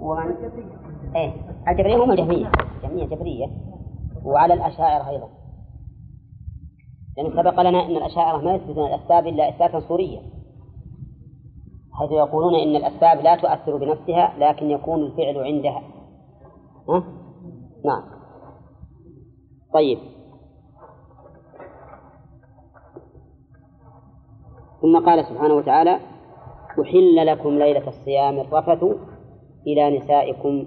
ومن إيه الجبرية هم الجهمية. جهمية جبرية وعلى الأشاعرة أيضا. لأن سبق لنا أن الأشاعرة ما يثبتون الأسباب إلا إثباتا صوريا حيث يقولون إن الأسباب لا تؤثر بنفسها لكن يكون الفعل عندها. ها؟ نعم. طيب. ثم قال سبحانه وتعالى أحل لكم ليلة الصيام الرفث إلى نسائكم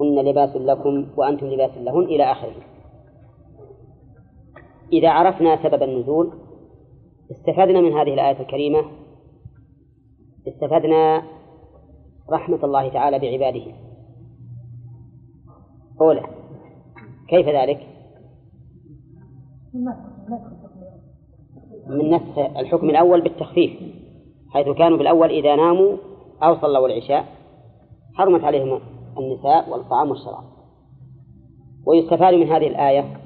هن لباس لكم وأنتم لباس لهن إلى آخره. إذا عرفنا سبب النزول استفدنا من هذه الآية الكريمة استفدنا رحمة الله تعالى بعباده. أولا كيف ذلك؟ من نسخ الحكم الأول بالتخفيف حيث كانوا بالأول إذا ناموا أو صلوا العشاء. حرمت عليهم النساء والطعام والشراب. ويستفاد من هذه الآية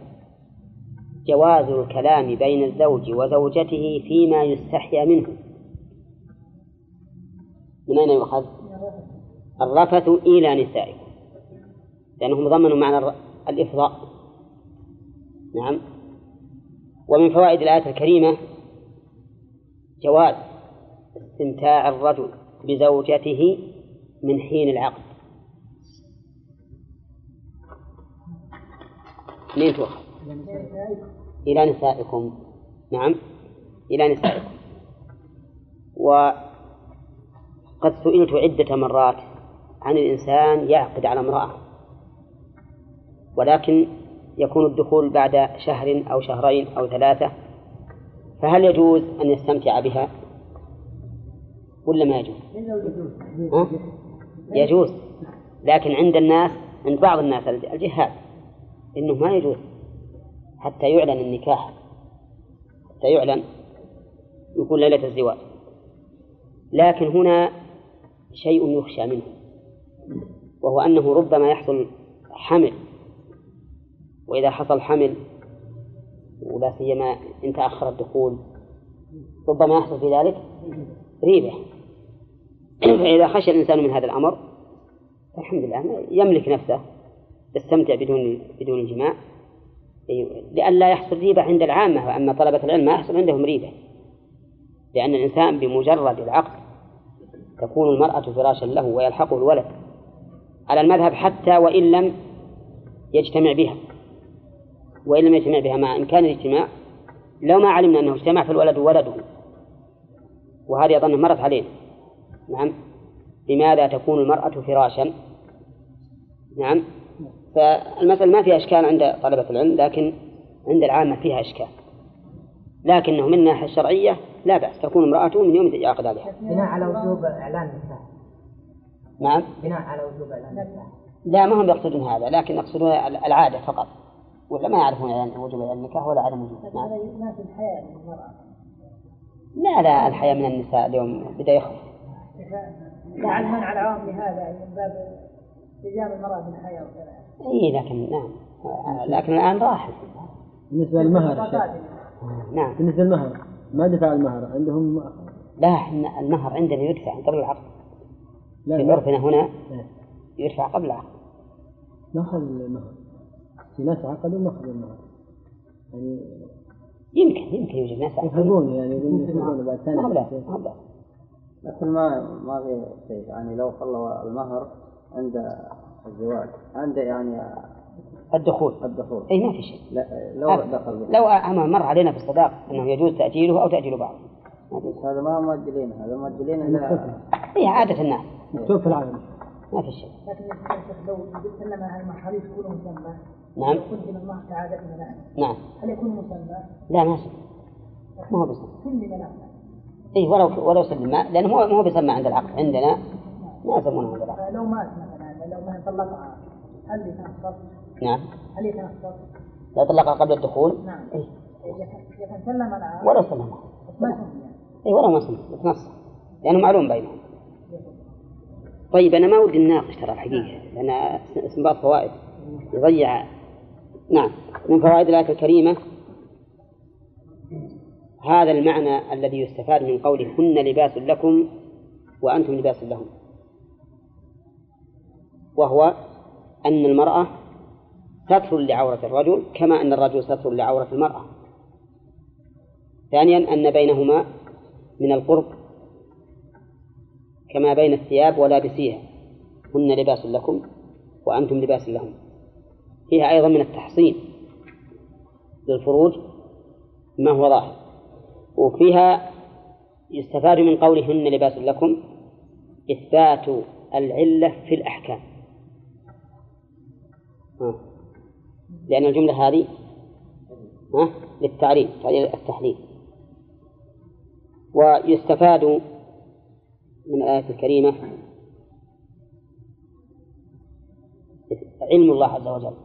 جواز الكلام بين الزوج وزوجته فيما يستحيا منه. من أين يؤخذ؟ الرفث إلى نسائكم. لأنهم ضمنوا معنى الإفضاء. نعم. ومن فوائد الآية الكريمة جواز استمتاع الرجل بزوجته من حين العقد. منين تؤخذ؟ إلى نسائكم. نعم. إلى نسائكم. وقد سئلت عدة مرات عن الإنسان يعقد على امرأة ولكن يكون الدخول بعد شهر أو شهرين أو ثلاثة فهل يجوز أن يستمتع بها؟ ولا ما يجوز؟ يجوز. لكن عند الناس عند بعض الناس الجهال إنه ما يجوز حتى يعلن النكاح. حتى يعلن يكون ليلة الزواج. لكن هنا شيء يخشى منه وهو أنه ربما يحصل حمل. وإذا حصل حمل ولا سيما إن تأخر الدخول ربما يحصل في ذلك ريبة. فإذا خشى الإنسان من هذا الأمر؟ الحمد لله يملك نفسه يستمتع بدون بدون الجماع لئلا يحصل ريبة عند العامة وأما طلبة العلم ما يحصل عندهم ريبة. لأن الإنسان بمجرد العقد تكون المرأة فراشا له ويلحقه الولد على المذهب حتى وإن لم يجتمع بها. وإن لم يجتمع بها مع إمكان الاجتماع. لو ما علمنا أنه اجتمع فالولد ولده. وهذه أظن مرت علينا. نعم. لماذا تكون المرأة فراشا؟ نعم. فالمسألة ما فيها إشكال عند طلبة العلم لكن عند العامة فيها إشكال. لكنه من الناحية الشرعية لا بأس تكون امرأته من يوم يعقد عليها. بناء على وجوب إعلان النكاح نعم. بناء على وجوب إعلان النكاح لا ما هم يقصدون هذا لكن يقصدون العادة فقط. ولا ما يعرفون يعني وجوب النكاح ولا عدم وجوبه نعم. هذا الحياة من المرأة. لا لا الحياة من النساء اليوم بدأ يخف جعل منع العام لهذا من باب التزام المرأة بالحياة وكذا إي لكن نعم. لكن الآن راح بالنسبة للمهر. نعم. بالنسبة للمهر ما دفع المهر؟ عندهم لا المهر عندنا يدفع قبل العقد. لا في لا عرفنا هنا إيه. يدفع قبل العقد. ما أخذ المهر؟ في ناس عقدوا ما أخذوا المهر يعني يمكن يمكن يوجد ناس يحبون يعني يقولون يحبون بعد ما لكن ما ما في شيء. يعني لو خلوا المهر عند الزواج عند يعني الدخول. الدخول. اي ما في شيء. لا لو هذا- دخل به لو أما مر علينا في الصداق أنه يجوز تأجيله أو تأجيل بعضه ما في بس هذا ما مؤجلين هذا مؤجلين إلا هي عادة الناس. مكتوب في العالم. ما في شيء. لكن لو سلم المحاريس يكون مسمى. نعم. قدم الله نحن نعم. هل يكون مسمى؟ لا ما ما هو بسلم سلم نحن اي ولو ولو سلم. ما لأنه مو مو بيسمى عند العقد عندنا ما يسمونه عند العقد لو مات مثلا لو ما طلقها هل يتنصف؟ نعم. هل يتنصف؟ لو طلقها قبل الدخول؟ نعم. اي كان سلم العام ولو بس ما سمي اي ولو ما سلم. يتنصف لأنه معلوم بينهم. طيب أنا ما ودي نناقش ترى الحقيقة. لأن استنباط فوائد. يضيع نعم. من فوائد الآية الكريمة. هذا المعنى الذي يستفاد من قوله هن لباس لكم وأنتم لباس لهم وهو أن المرأة ستر لعورة الرجل كما أن الرجل ستر لعورة المرأة. ثانيا أن بينهما من القرب كما بين الثياب ولابسيها. هن لباس لكم وأنتم لباس لهم فيها أيضا من التحصين للفروج ما هو ظاهر. وفيها يستفاد من قولهن لباس لكم إثبات العلة في الأحكام. لأن الجملة هذه للتعريف التحليل. ويستفاد من الآية الكريمة علم الله عز وجل.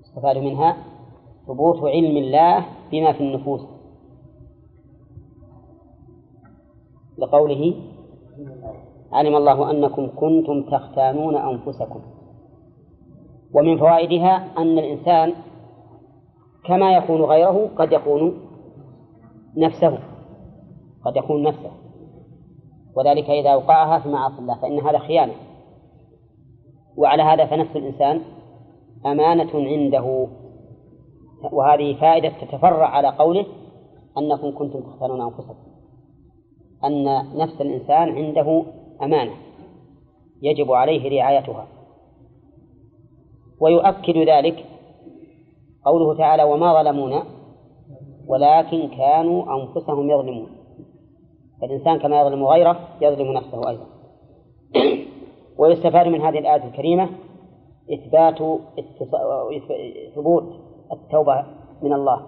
يستفاد منها ثبوت علم الله بما في النفوس. لقوله علم الله أنكم كنتم تختانون أنفسكم. ومن فوائدها أن الإنسان كما يكون غيره قد يكون نفسه قد يكون نفسه. وذلك إذا أوقعها في معاصي الله فإن هذا خيانة. وعلى هذا فنفس الإنسان أمانة عنده. وهذه فائدة تتفرع على قوله أنكم كنتم تختارون أنفسكم. أن نفس الإنسان عنده أمانة يجب عليه رعايتها. ويؤكد ذلك قوله تعالى وما ظلمونا ولكن كانوا أنفسهم يظلمون. فالإنسان كما يظلم غيره يظلم نفسه أيضا. ويستفاد من هذه الآية الكريمة إثبات ثبوت التوبة من الله.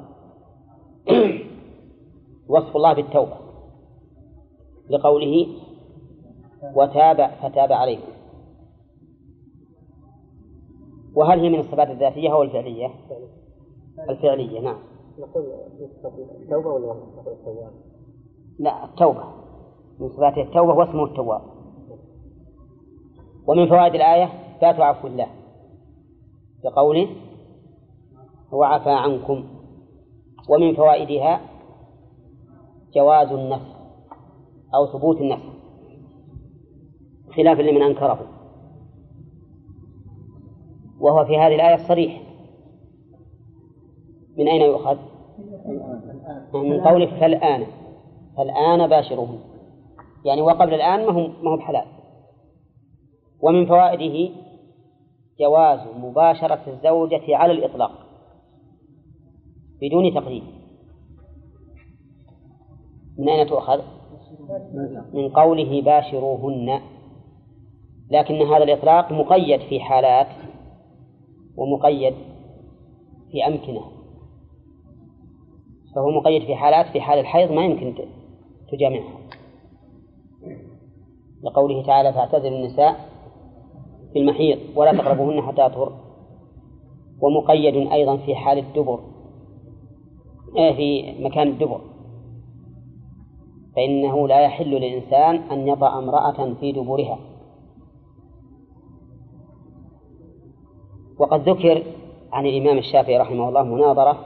وصف الله بالتوبة. لقوله وتاب فتاب عليكم. وهل هي من الصفات الذاتية أو الفعلية؟ الفعلية نعم. نقول التوبة ولا التوبة؟ لا التوبة. من صفاته التوبة واسمه التواب. ومن فوائد الآية إثبات عفو الله. بقوله هو عفى عنكم. ومن فوائدها جواز النسخ أو ثبوت النسخ خلافا لمن أنكره. وهو في هذه الآية الصريح. من أين يؤخذ؟ من قوله فالآن. فالآن باشرهن يعني وقبل الآن ما هو ما هو بحلال. ومن فوائده جواز مباشرة الزوجة على الإطلاق. بدون تقييد من أين تؤخذ؟ من قوله باشروهن. لكن هذا الإطلاق مقيد في حالات ومقيد في أمكنة. فهو مقيد في حالات في حال الحيض ما يمكن تجامعها. لقوله تعالى فاعتزل النساء في المحيض ولا تقربوهن حتى يطهر. ومقيد أيضا في حال الدبر. آه، في مكان الدبر. فإنه لا يحل للإنسان أن يضع امرأة في دبرها. وقد ذكر عن الإمام الشافعي رحمه الله مناظرة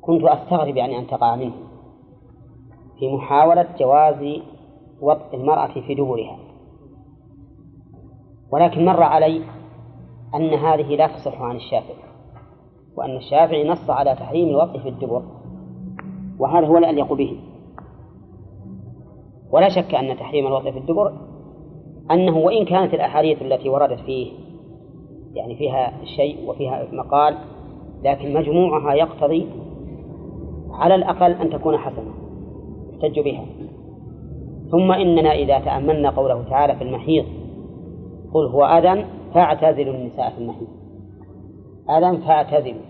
كنت أستغرب يعني أن تقع منه في محاولة جواز وطء المرأة في دبرها. ولكن مر علي أن هذه لا تصح عن الشافعي وأن الشافعي نص على تحريم الوطء في الدبر وهذا هو الأليق به. ولا شك أن تحريم الوطء في الدبر أنه وإن كانت الأحاديث التي وردت فيه يعني فيها شيء وفيها مقال لكن مجموعها يقتضي على الأقل أن تكون حسنة يحتج بها. ثم إننا إذا تأملنا قوله تعالى في المحيض قل هو أذى فاعتزلوا النساء في المحيض. أذى فاعتزلوا.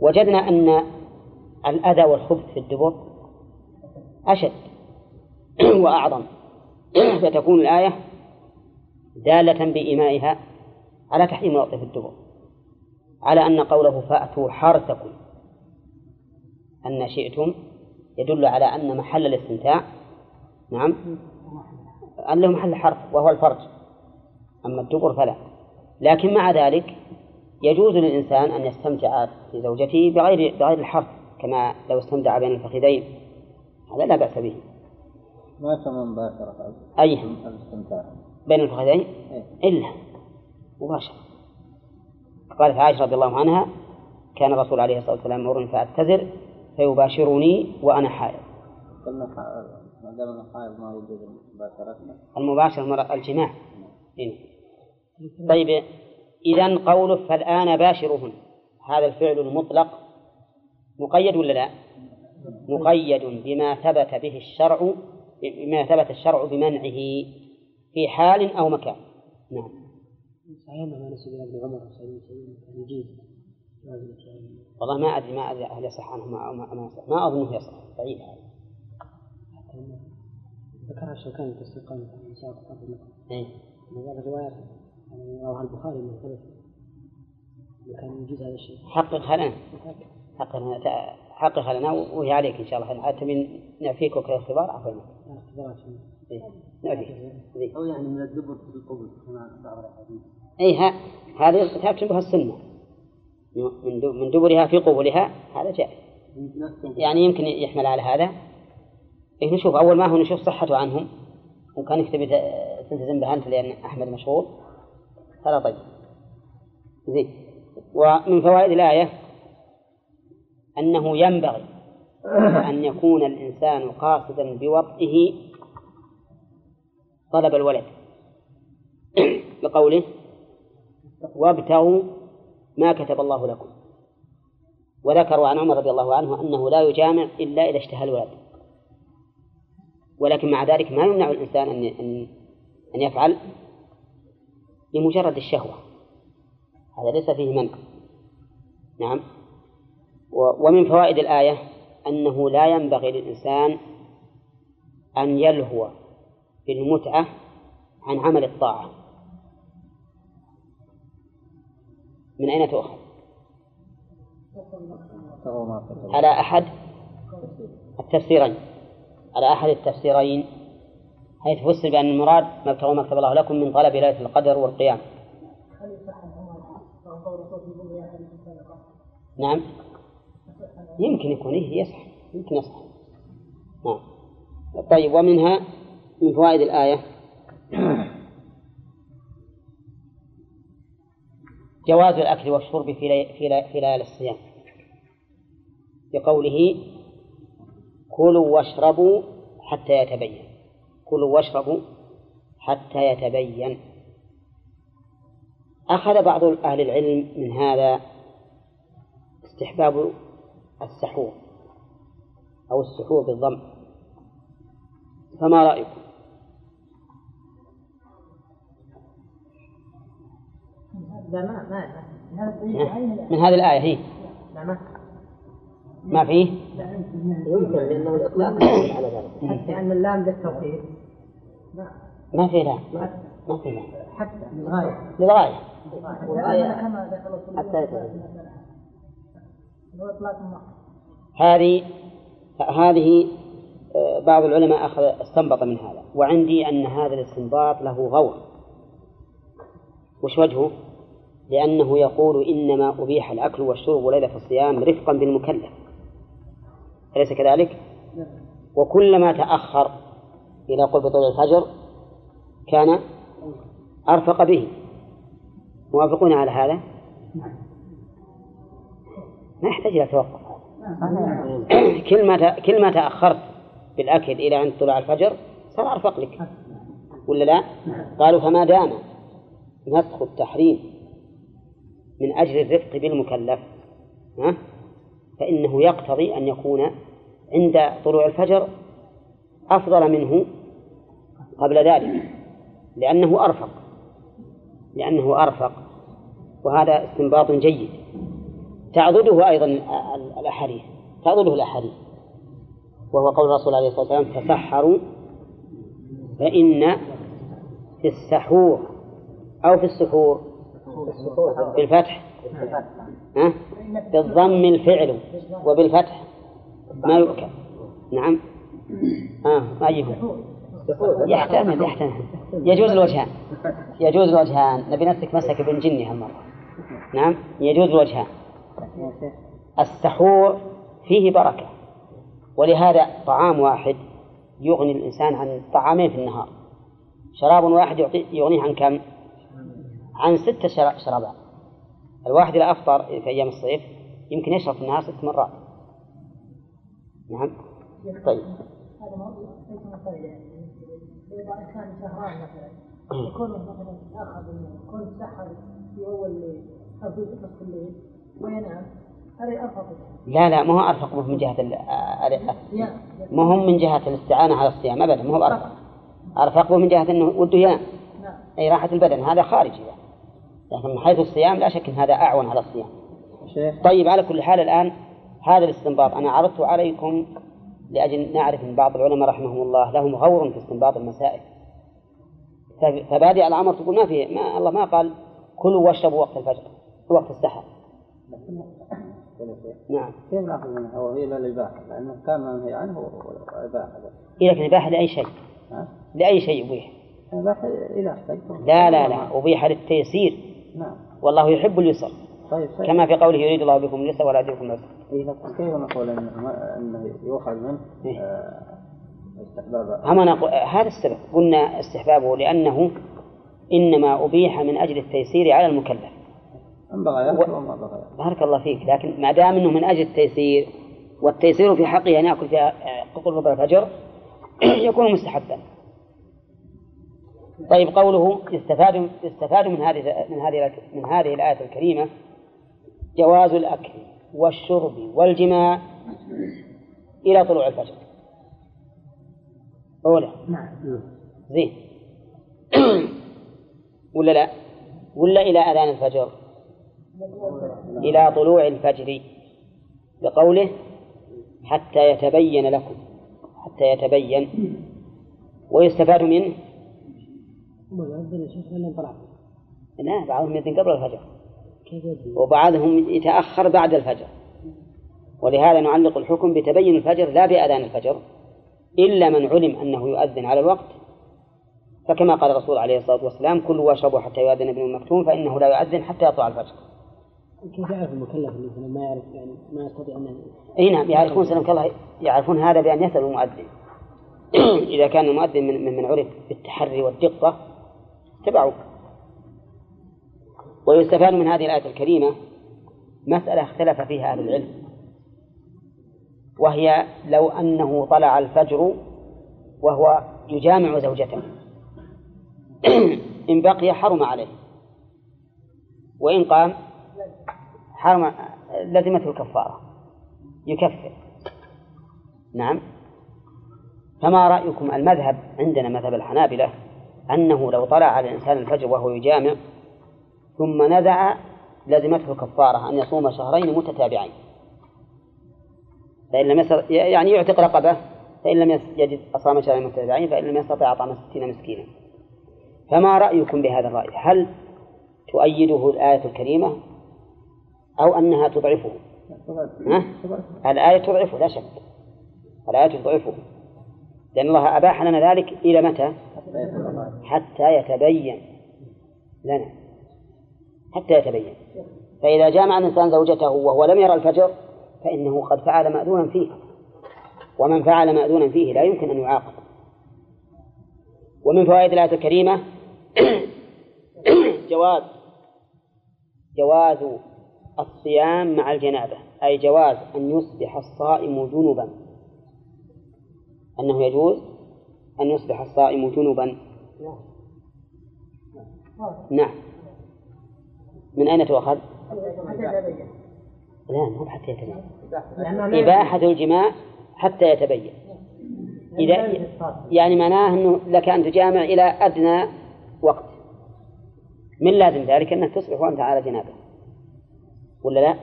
وجدنا أن الأذى والخبث في الدبر أشد. وأعظم. فتكون الآية دالة بإيمائها على تحريم في الدبر. على أن قوله فأتوا حرثكم أن شئتم يدل على أن محل الاستمتاع نعم أنه محل حرف وهو الفرج. أما الدبر فلا. لكن مع ذلك يجوز للإنسان أن يستمتع بزوجته بغير بغير الحرف كما لو استمتع بين الفخذين. هذا لا بأس به. ما يسمى مباشرة أي. الاستمتاع بين الفخذين إلا. مباشرة. قالت عائشة رضي الله عنها كان الرسول عليه الصلاة والسلام يمرني فأعتذر فيباشرني وأنا حائض. قلنا ما دام حائض ما يجوز المباشرة الجماع. إيه. طيب إذا قوله فالآن باشرهن هذا الفعل المطلق مقيد ولا لا؟ مقيد بما ثبت به الشرع بما ثبت الشرع بمنعه في حال أو مكان. نعم. صحيح ما نسب إلى ابن عمر والله ما أدري ما أدري هل يصح عنه ما ما, ما. ما أظنه يصح. بعيد. هذا ذكرها الشوكاني في السلطان قبل إيه. من الروايات. يعني رواه البخاري من ثلاث كان يجوز هذا الشيء. حققها لنا حققها حققها لنا وهي عليك إن شاء الله. حتى من نعفيك وكذا اختبار عفوا. إيه. إيه. أو يعني من الدبر في القبر كما بعض الأحاديث. أي هذه تكتب بها السنة من من دبرها في قبولها هذا جائز. يعني يمكن يحمل على هذا. إيه نشوف أول ما هو نشوف صحته عنهم. وكان يكتب تلتزم بها أنت لأن أحمد مشغول. هذا طيب. زين. ومن فوائد الآية أنه ينبغي أن يكون الإنسان قاصدا بوطئه طلب الولد. لقوله وابتغوا ما كتب الله لكم. وذكروا عن عمر رضي الله عنه أنه لا يجامع إلا إذا اشتهى الولد. ولكن مع ذلك ما يمنع الإنسان أن أن يفعل لمجرد الشهوة. هذا ليس فيه منع. نعم. ومن فوائد الآية أنه لا ينبغي للإنسان أن يلهو بالمتعة عن عمل الطاعة. من أين تؤخذ؟ على أحد؟ التفسيرين. على أحد التفسيرين حيث فسر بأن المراد ما ابتغوا ما كتب الله لكم من طلب ليلة القدر والقيام. نعم. يمكن يكون إيه يصح يمكن يصح. نعم. طيب ومنها من فوائد الآية. جواز الأكل والشرب في في في ليالي الصيام. بقوله كلوا واشربوا حتى يتبين. كلوا واشربوا حتى يتبين. أخذ بعض أهل العلم من هذا استحباب السحور أو السحور بالضم. فما رأيكم؟ من هذه الآية هي؟ لا ما. ما فيه؟ يمكن لأنه الإطلاق على ذلك. لأن اللام للتوحيد ما في لا. ما. في لا. حتى. للغاية. للغاية. والآية كما ذكر حتى هذه هذه آه، بعض العلماء أخذ استنبط من هذا وعندي أن هذا الاستنباط له غور وش وجهه؟ لأنه يقول إنما أبيح الأكل والشرب ليلة الصيام رفقا بالمكلف أليس كذلك؟ وكلما تأخر إلى قرب طلوع الفجر كان أرفق به موافقون على هذا؟ ما يحتاج إلى توقف. كل ما كل ما تأخرت بالأكل إلى عند طلوع الفجر صار أرفق لك ولا لا؟ قالوا فما دام نسخ التحريم من أجل الرفق بالمكلف ها؟ فإنه يقتضي أن يكون عند طلوع الفجر أفضل منه قبل ذلك لأنه أرفق. لأنه أرفق. وهذا استنباط جيد. تعضده أيضا الأحاديث تعضده الأحاديث. وهو قول الرسول عليه الصلاة والسلام تسحروا فإن في السحور أو في السحور. بالفتح ها؟ بالضم الفعل وبالفتح. ما يؤكل نعم. آه أيهما يحتمل يحتمل. يجوز الوجهان. يجوز الوجهان. نبي نسلك مسك ابن جني هالمرة. نعم؟ يجوز الوجهان. السحور فيه بركة ولهذا طعام واحد يغني الإنسان عن طعامين في النهار. شراب واحد يغنيه عن كم؟ عن ستة شرا- شرابات. الواحد إذا أفطر في أيام الصيف يمكن يشرب في النهار ست مرات. نعم. طيب. إذا كان شهران مثلا يكون مثلا آخر يكون سحر في أول الليل أو في نصف الليل. وينام هذا أرفق. لا لا ما هو أرفق من جهة الصيام ما هم من جهة الاستعانة على الصيام أبدا ما هو أرفق. أرفق. من جهة أنه وده ينام. نعم أي راحة البدن هذا خارجي. لكن من حيث الصيام لا شك أن هذا أعون على الصيام. شيخ. طيب على كل حال الآن هذا الاستنباط. أنا عرضته عليكم لأجل نعرف أن بعض العلماء رحمهم الله لهم غور في استنباط المسائل. فبادئ الأمر تقول ما في ما الله ما قال كلوا واشربوا وقت الفجر وقت السحر. نعم. كيف نأخذ منها؟ وهي للإباحة لأنه كان منهي عنه وإباحة إيه لكن إباحة لأي شيء؟ لأي شيء أبيح إباحة إذا احتجتم. لا لا لا. أبيح للتيسير. نعم. والله يحب اليسر. طيب طيب كما في قوله يريد الله بكم اليسر ولا بكم العسر. إيه كيف نقول إنه يؤخذ منه إيه. آه، استحباب؟ هم نقول هذا السبب. قلنا استحبابه لأنه إنما أبيح من أجل التيسير على المكلف. أن بغى يأكل وما بغى يأكل بارك الله فيك لكن ما دام إنه من أجل التيسير والتيسير في حقه أن يأكل في قرب الفجر يكون مستحبا. طيب قوله يستفاد يستفاد من هذه من هذه من هذه الآية الكريمة جواز الأكل والشرب والجماع إلى طلوع الفجر. أولى نعم زين ولا لا؟ ولا إلى أذان الفجر؟ إلى طلوع الفجر بقوله حتى يتبين لكم حتى يتبين. ويستفاد منه لا بعضهم يأذن قبل الفجر؟ وبعضهم يتأخر بعد الفجر. ولهذا نعلق الحكم بتبين الفجر لا بأذان الفجر. إلا من علم أنه يؤذن على الوقت. فكما قال الرسول عليه الصلاة والسلام كلوا واشربوا حتى يؤذن ابن المكتوم فإنه لا يؤذن حتى يطلع الفجر. كيف يعرف المكلف مثلا ما يعرف يعني ما يستطيع أن أي نعم يعرفون سلمك الله يعرفون هذا بأن يسألوا المؤذن. إذا كان المؤذن من من عرف بالتحري والدقة اتبعوه. ويستفاد من هذه الآية الكريمة مسألة اختلف فيها أهل العلم. وهي لو أنه طلع الفجر وهو يجامع زوجته. إن بقي حرم عليه. وإن قام حرم لزمته الكفارة. يكفر. نعم. فما رأيكم المذهب عندنا مذهب الحنابلة أنه لو طلع على الإنسان الفجر وهو يجامع ثم نزع لزمته الكفارة أن يصوم شهرين متتابعين. فإن لم يستطع يعني يعتق رقبة فإن لم يجد أصام شهرين متتابعين فإن لم يستطع أطعم ستين مسكينا. فما رأيكم بهذا الرأي؟ هل تؤيده الآية الكريمة؟ أو أنها تضعفه. ها؟ الآية تضعفه لا شك. الآية تضعفه. لأن الله أباح لنا ذلك إلى متى؟ حتى يتبين لنا. حتى يتبين. فإذا جامع الإنسان زوجته وهو لم يرى الفجر فإنه قد فعل مأذونا فيه. ومن فعل مأذونا فيه لا يمكن أن يعاقب. ومن فوائد الآية الكريمة جواز. جواز الصيام مع الجنابة أي جواز أن يصبح الصائم جنبا. أنه يجوز أن يصبح الصائم جنبا؟ نعم. من أين تؤخذ؟ لا مو حتى يتبين. إباحة الجماع حتى يتبين. إذا يعني معناه أنه لك أن تجامع إلى أدنى وقت. من لازم ذلك؟ أنك تصبح وأنت على جنابة. ولا لا؟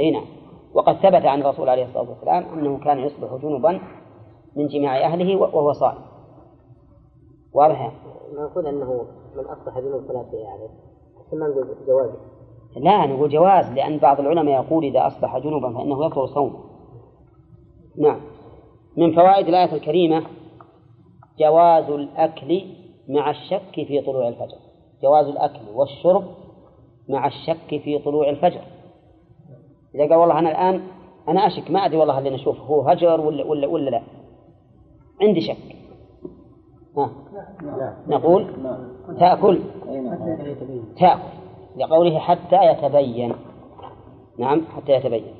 أي نعم. وقد ثبت عن الرسول عليه الصلاة والسلام أنه كان يصبح جنبا من جماع أهله وهو صائم. واضح؟ نقول أنه من أصبح جنوب فلا شيء عليه بس ما نقول جواز. لا نقول جواز لأن بعض العلماء يقول إذا أصبح جنوبا فإنه يكثر صومه نعم. من فوائد الآية الكريمة جواز الأكل مع الشك في طلوع الفجر. جواز الأكل والشرب مع الشك في طلوع الفجر. إذا قال والله أنا الآن أنا أشك ما أدري والله اللي نشوف هو هجر ولا ولا ولا لا؟ عندي شك. ها؟ نقول تأكل؟ تأكل. لقوله حتى يتبين. نعم حتى يتبين.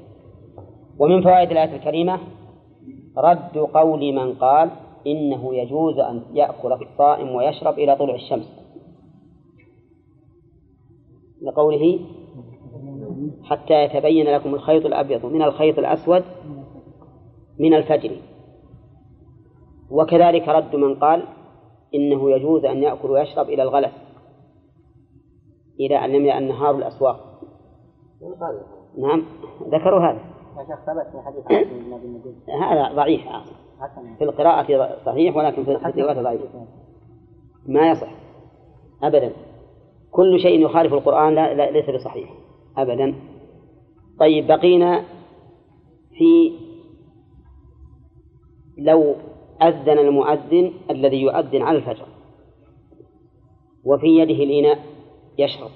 ومن فوائد الآية الكريمة رد قول من قال إنه يجوز أن يأكل الصائم ويشرب إلى طلوع الشمس. لقوله حتى يتبين لكم الخيط الأبيض من الخيط الأسود من الفجر. وكذلك رد من قال إنه يجوز أن يأكل ويشرب إلى الغلس إلى أن يملأ النهار الأسواق. نعم ذكروا هذا. هذا ضعيف. في القراءة صحيح ولكن في الرواية ضعيف. ما يصح. أبدا. كل شيء يخالف القرآن لا, لا ليس بصحيح. أبدا. طيب بقينا في لو أذن المؤذن الذي يؤذن على الفجر وفي يده الإناء يشرب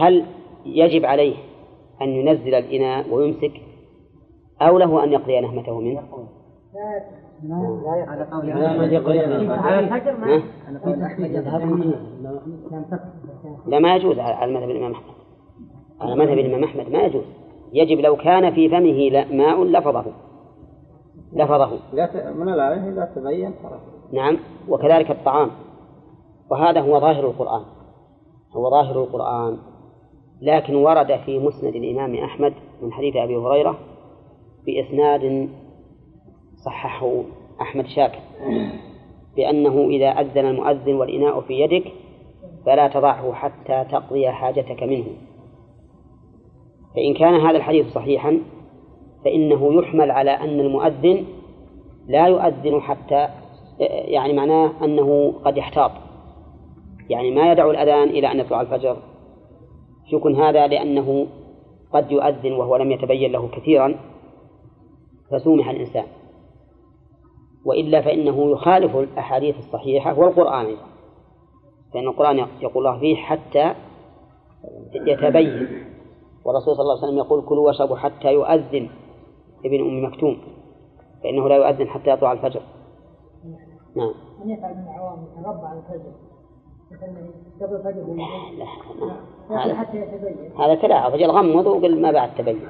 هل يجب عليه أن ينزل الإناء ويمسك أو له أن يقضي نهمته منه؟ لا ما يجوز على مذهب الإمام أحمد. على مذهب الإمام أحمد ما يجوز. يجب لو كان في فمه ماء لفظه. لفظه. من الآية إذا تبين نعم. وكذلك الطعام. وهذا هو ظاهر القرآن. هو ظاهر القرآن. لكن ورد في مسند الإمام أحمد من حديث أبي هريرة بإسناد صححه أحمد شاكر. بأنه إذا أذن المؤذن والإناء في يدك فلا تضعه حتى تقضي حاجتك منه. فإن كان هذا الحديث صحيحا فإنه يحمل على أن المؤذن لا يؤذن حتى يعني معناه أنه قد يحتاط. يعني ما يدع الأذان إلى أن يطلع الفجر. يكون هذا لأنه قد يؤذن وهو لم يتبين له كثيرا. فسومح الإنسان. وإلا فإنه يخالف الأحاديث الصحيحة والقرآن. أيضا فإن القرآن يقول الله فيه حتى يتبين. والرسول صلى الله عليه وسلم يقول كلوا واشربوا حتى يؤذن ابن أم مكتوم فإنه لا يؤذن حتى يطلع الفجر. نعم. من يفعل من العوام يتربى على الفجر. قبل الفجر لا لا هذا حتى يتبين. هذا تلاعب رجل غمض وقل ما بعد تبين.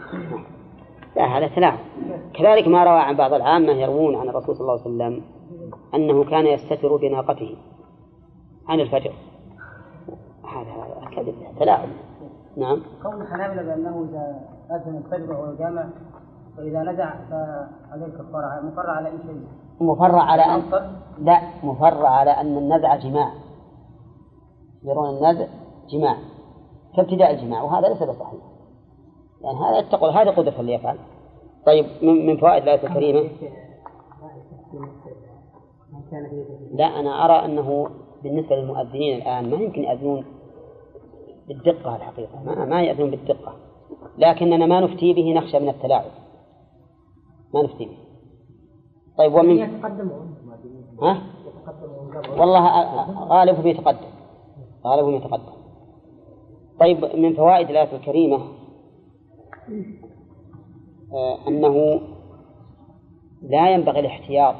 لا هذا تلاعب كذلك ما روى عن بعض العامة يروون عن الرسول صلى الله عليه وسلم أنه كان يستتر بناقته عن الفجر. هذا كذب تلاعب نعم. قول الحنابلة بأنه إذا أذن الفجر وهو جامع فإذا نزع فعليه الكفارة مفر على أي شيء؟ مفر على أن لا مفر على أن النزع جماع. يرون النزع جماع. كابتداء الجماع وهذا ليس بصحيح. يعني هذا يتقل هذا قدرة اللي يفعل طيب من فوائد الآية الكريمة؟ لا أنا أرى أنه بالنسبة للمؤذنين الآن ما يمكن يأذنون بالدقة الحقيقة ما, ما يأذنون بالدقة. لكننا ما نفتي به نخشى من التلاعب. ما نفتي به. طيب ومن ها؟ والله غالبهم يتقدم. غالبهم يتقدم. طيب من فوائد الآية الكريمة آه، أنه لا ينبغي الاحتياط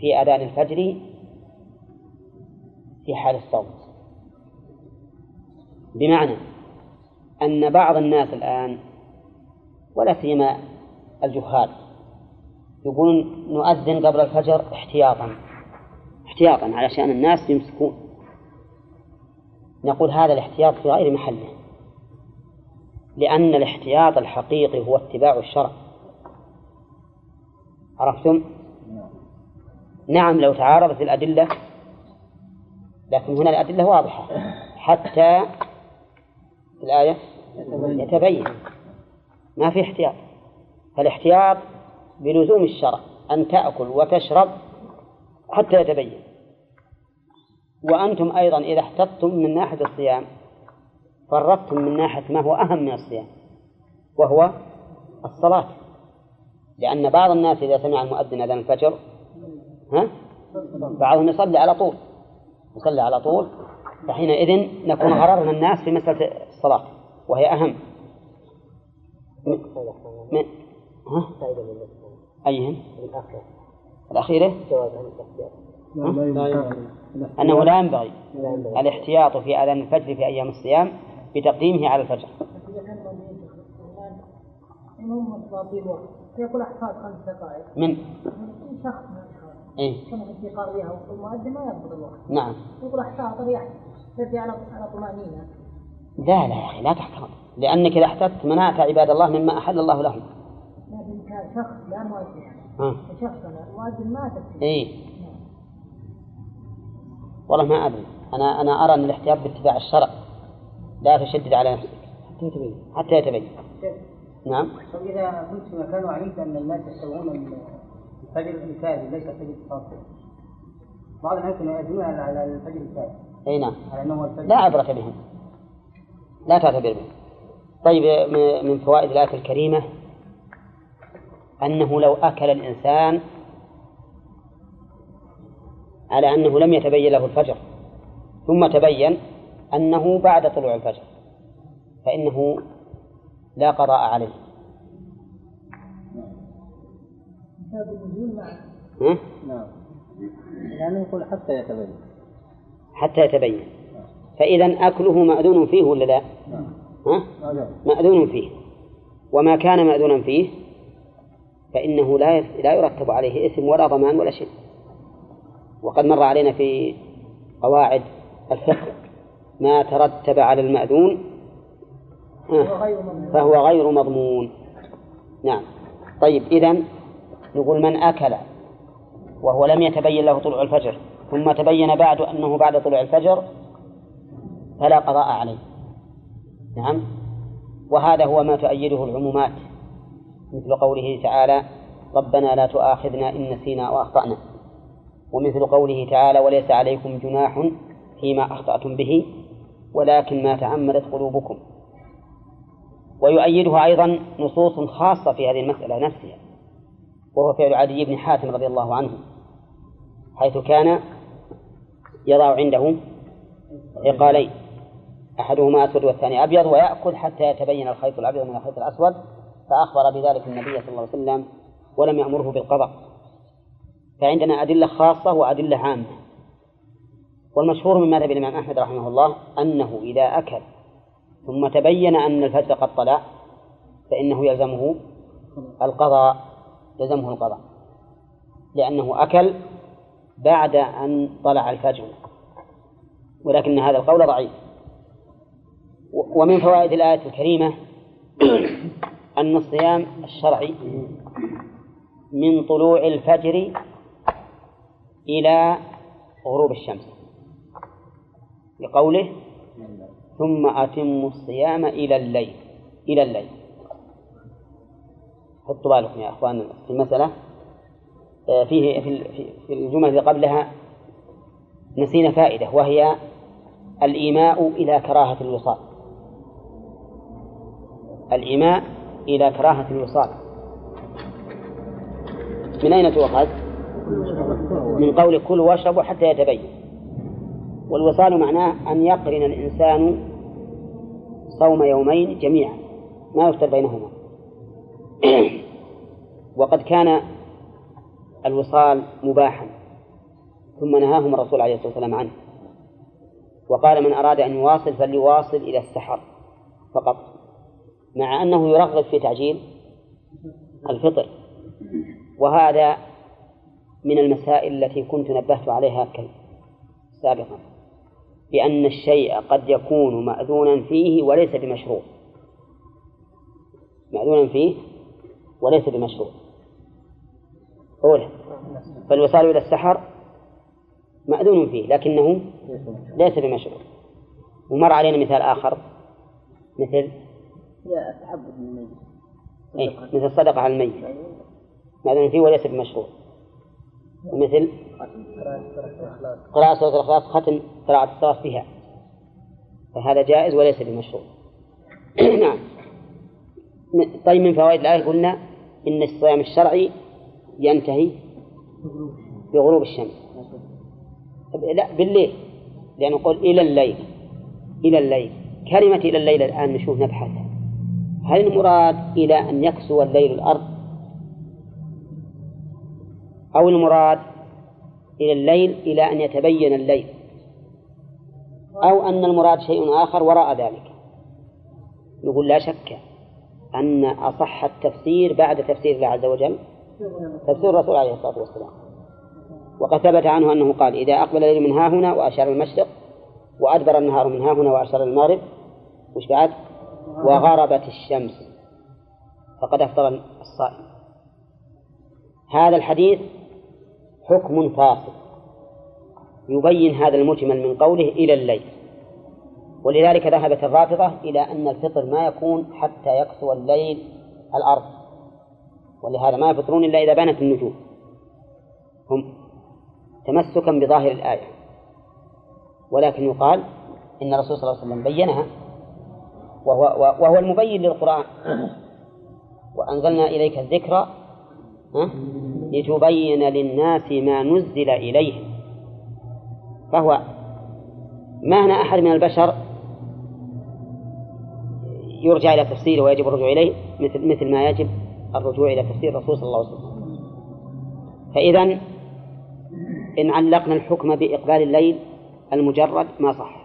في أذان الفجر في حال الصوت بمعنى أن بعض الناس الآن ولا سيما الجهال يقولون نؤذن قبل الفجر احتياطا احتياطا علشان الناس يمسكون نقول هذا الاحتياط في غير محله لأن الاحتياط الحقيقي هو اتباع الشرع عرفتم؟ نعم لو تعارضت الأدلة لكن هنا الأدلة واضحة حتى الآية يتبين. ما في احتياط. فالاحتياط بلزوم الشرع أن تأكل وتشرب حتى يتبين. وأنتم أيضا إذا احتطتم من ناحية الصيام فرطتم من ناحية ما هو أهم من الصيام وهو الصلاة. لأن بعض الناس إذا سمع المؤذن أذان الفجر ها بعضهم يصلي على طول. يصلي على طول فحينئذ نكون غررنا الناس في مسألة الصلاة وهي أهم. من, من ها؟ أيهن؟ الأخيرة؟ أنه لا ينبغي. الاحتياط في أذان الفجر في أيام الصيام بتقديمه على الفجر. خمس دقائق من؟ من شخص من إيه. كما في والمؤذن ما يضبط الوقت نعم يقول تأتي على على طمأنينة. لا لا يا أخي لا تحتاط لأنك إذا احتجت منعت عباد الله مما أحل الله لهم. لكن كان شخص لا مؤذن ها. شخص لا المؤذن ما تكفي إيه. والله ما أدري. أنا أنا أرى أن الاحتياط باتباع الشرع. لا تشدد على نفسك. حتى يتبين. حتى يتبين. نعم. طب إذا كنت في مكان وعلمت أن الناس يستوون الفجر الكاذب ليس الفجر الفاصل بعض الناس يؤذنون على- على الفجر الكاذب أي نعم. على أنه هو الفجر. لا عبرة بهم. لا تعتبر بهم طيب من فوائد الآية الكريمة أنه لو أكل الإنسان على أنه لم يتبين له الفجر ثم تبين أنه بعد طلوع الفجر فإنه لا قضاء عليه؟ نعم. يعني يقول حتى يتبين. حتى يتبين. فإذا أكله مأذون فيه ولا لا؟ نعم. ها؟ مأذون فيه. وما كان مأذونا فيه فإنه لا لا يرتب عليه إثم ولا ضمان ولا شيء. وقد مر علينا في قواعد الفقه ما ترتب على المأذون فهو غير مضمون. نعم. طيب إذا نقول من أكل وهو لم يتبين له طلوع الفجر ثم تبين بعد أنه بعد طلوع الفجر فلا قضاء عليه. نعم؟ وهذا هو ما تؤيده العمومات مثل قوله تعالى ربنا لا تؤاخذنا إن نسينا أو أخطأنا. ومثل قوله تعالى وليس عليكم جناح فيما أخطأتم به ولكن ما تعمدت قلوبكم. ويؤيدها أيضا نصوص خاصة في هذه المسألة نفسها وهو فعل عدي بن حاتم رضي الله عنه حيث كان يضع عنده عقالين. أحدهما أسود والثاني أبيض ويأكل حتى يتبين الخيط الأبيض من الخيط الأسود. فأخبر بذلك النبي صلى الله عليه وسلم ولم يأمره بالقضاء. فعندنا أدلة خاصة وأدلة عامة. والمشهور من مذهب الإمام أحمد رحمه الله أنه إذا أكل ثم تبين أن الفجر قد طلع فإنه يلزمه القضاء يلزمه القضاء. لأنه أكل بعد أن طلع الفجر. ولكن هذا القول ضعيف. ومن فوائد الآية الكريمة أن الصيام الشرعي من طلوع الفجر إلى غروب الشمس. لقوله ثم أتموا الصيام إلى الليل إلى الليل. حطوا بالكم يا أخوان في المسألة. آه، فيه في في- في الجمل اللي قبلها نسينا فائدة وهي الإيماء إلى كراهة الوصال. الإيماء إلى كراهة الوصال. من أين تؤخذ؟ من قول كلوا واشربوا حتى يتبين. والوصال معناه أن يقرن الإنسان صوم يومين جميعا ما يفتر بينهما. وقد كان الوصال مباحا ثم نهاهم الرسول عليه الصلاة والسلام عنه. وقال من أراد أن يواصل فليواصل إلى السحر فقط. مع أنه يرغب في تعجيل الفطر. وهذا من المسائل التي كنت نبهت عليها سابقا. بأن الشيء قد يكون مأذونا فيه وليس بمشروع. مأذونا فيه وليس بمشروع. أولا. فالوصال إلى السحر مأذون فيه لكنه ليس بمشروع. ومر علينا مثال آخر مثل هي من الميت إيه مثل الصدقة على الميت. مأذون فيه وليس بمشروع. ومثل قراءة سورة الإخلاص ختم قراءة الصلاة بها فهذا جائز وليس بمشروع. نعم. طيب من فوائد الآية قلنا إن الصيام الشرعي ينتهي بغروب الشمس. لا بالليل. لأنه يقول إلى الليل. إلى الليل. كلمة إلى الليل الآن نشوف نبحث هل المراد إلى أن يكسو الليل الأرض؟ أو المراد إلى الليل إلى أن يتبين الليل؟ أو أن المراد شيء آخر وراء ذلك؟ نقول لا شك أن أصح التفسير بعد تفسير الله عز وجل تفسير الرسول عليه الصلاة والسلام. وقد ثبت عنه أنه قال إذا أقبل الليل من ها هنا وأشار المشرق وأدبر النهار من ها هنا وأشار المغرب وش بعد؟ وغربت الشمس. فقد أفطر الصائم. هذا الحديث حكم فاصل يبين هذا المجمل من قوله إلى الليل. ولذلك ذهبت الرافضة إلى أن الفطر ما يكون حتى يكسو الليل الأرض. ولهذا ما يفطرون إلا إذا بانت النجوم. هم تمسكا بظاهر الآية. ولكن يقال إن الرسول صلى الله عليه وسلم بينها وهو, وهو المبين للقرآن. وأنزلنا إليك الذكر لتبين للناس ما نزل إليهم. فهو ما هنا أحد من البشر يرجع إلى تفسيره ويجب الرجوع إليه مثل مثل ما يجب الرجوع إلى تفسير الرسول صلى الله عليه وسلم. فإذا إن علقنا الحكم بإقبال الليل المجرد ما صح.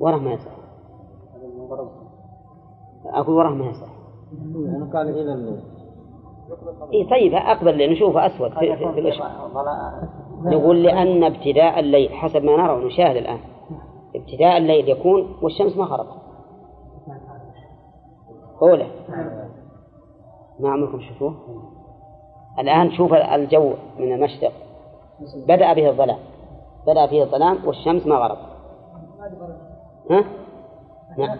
وراه ما يصح. أقول وراه ما يصح. قال إلى الليل إيه طيب أقبل نشوفه أسود في, في, في نقول لأن ابتداء الليل حسب ما نرى ونشاهد الآن ابتداء الليل يكون والشمس ما غربت أولى. ما عمركم شفتوه؟ الآن شوف الجو من المشرق. بدأ به الظلام. بدأ فيه الظلام والشمس ما غربت. ها؟ نعم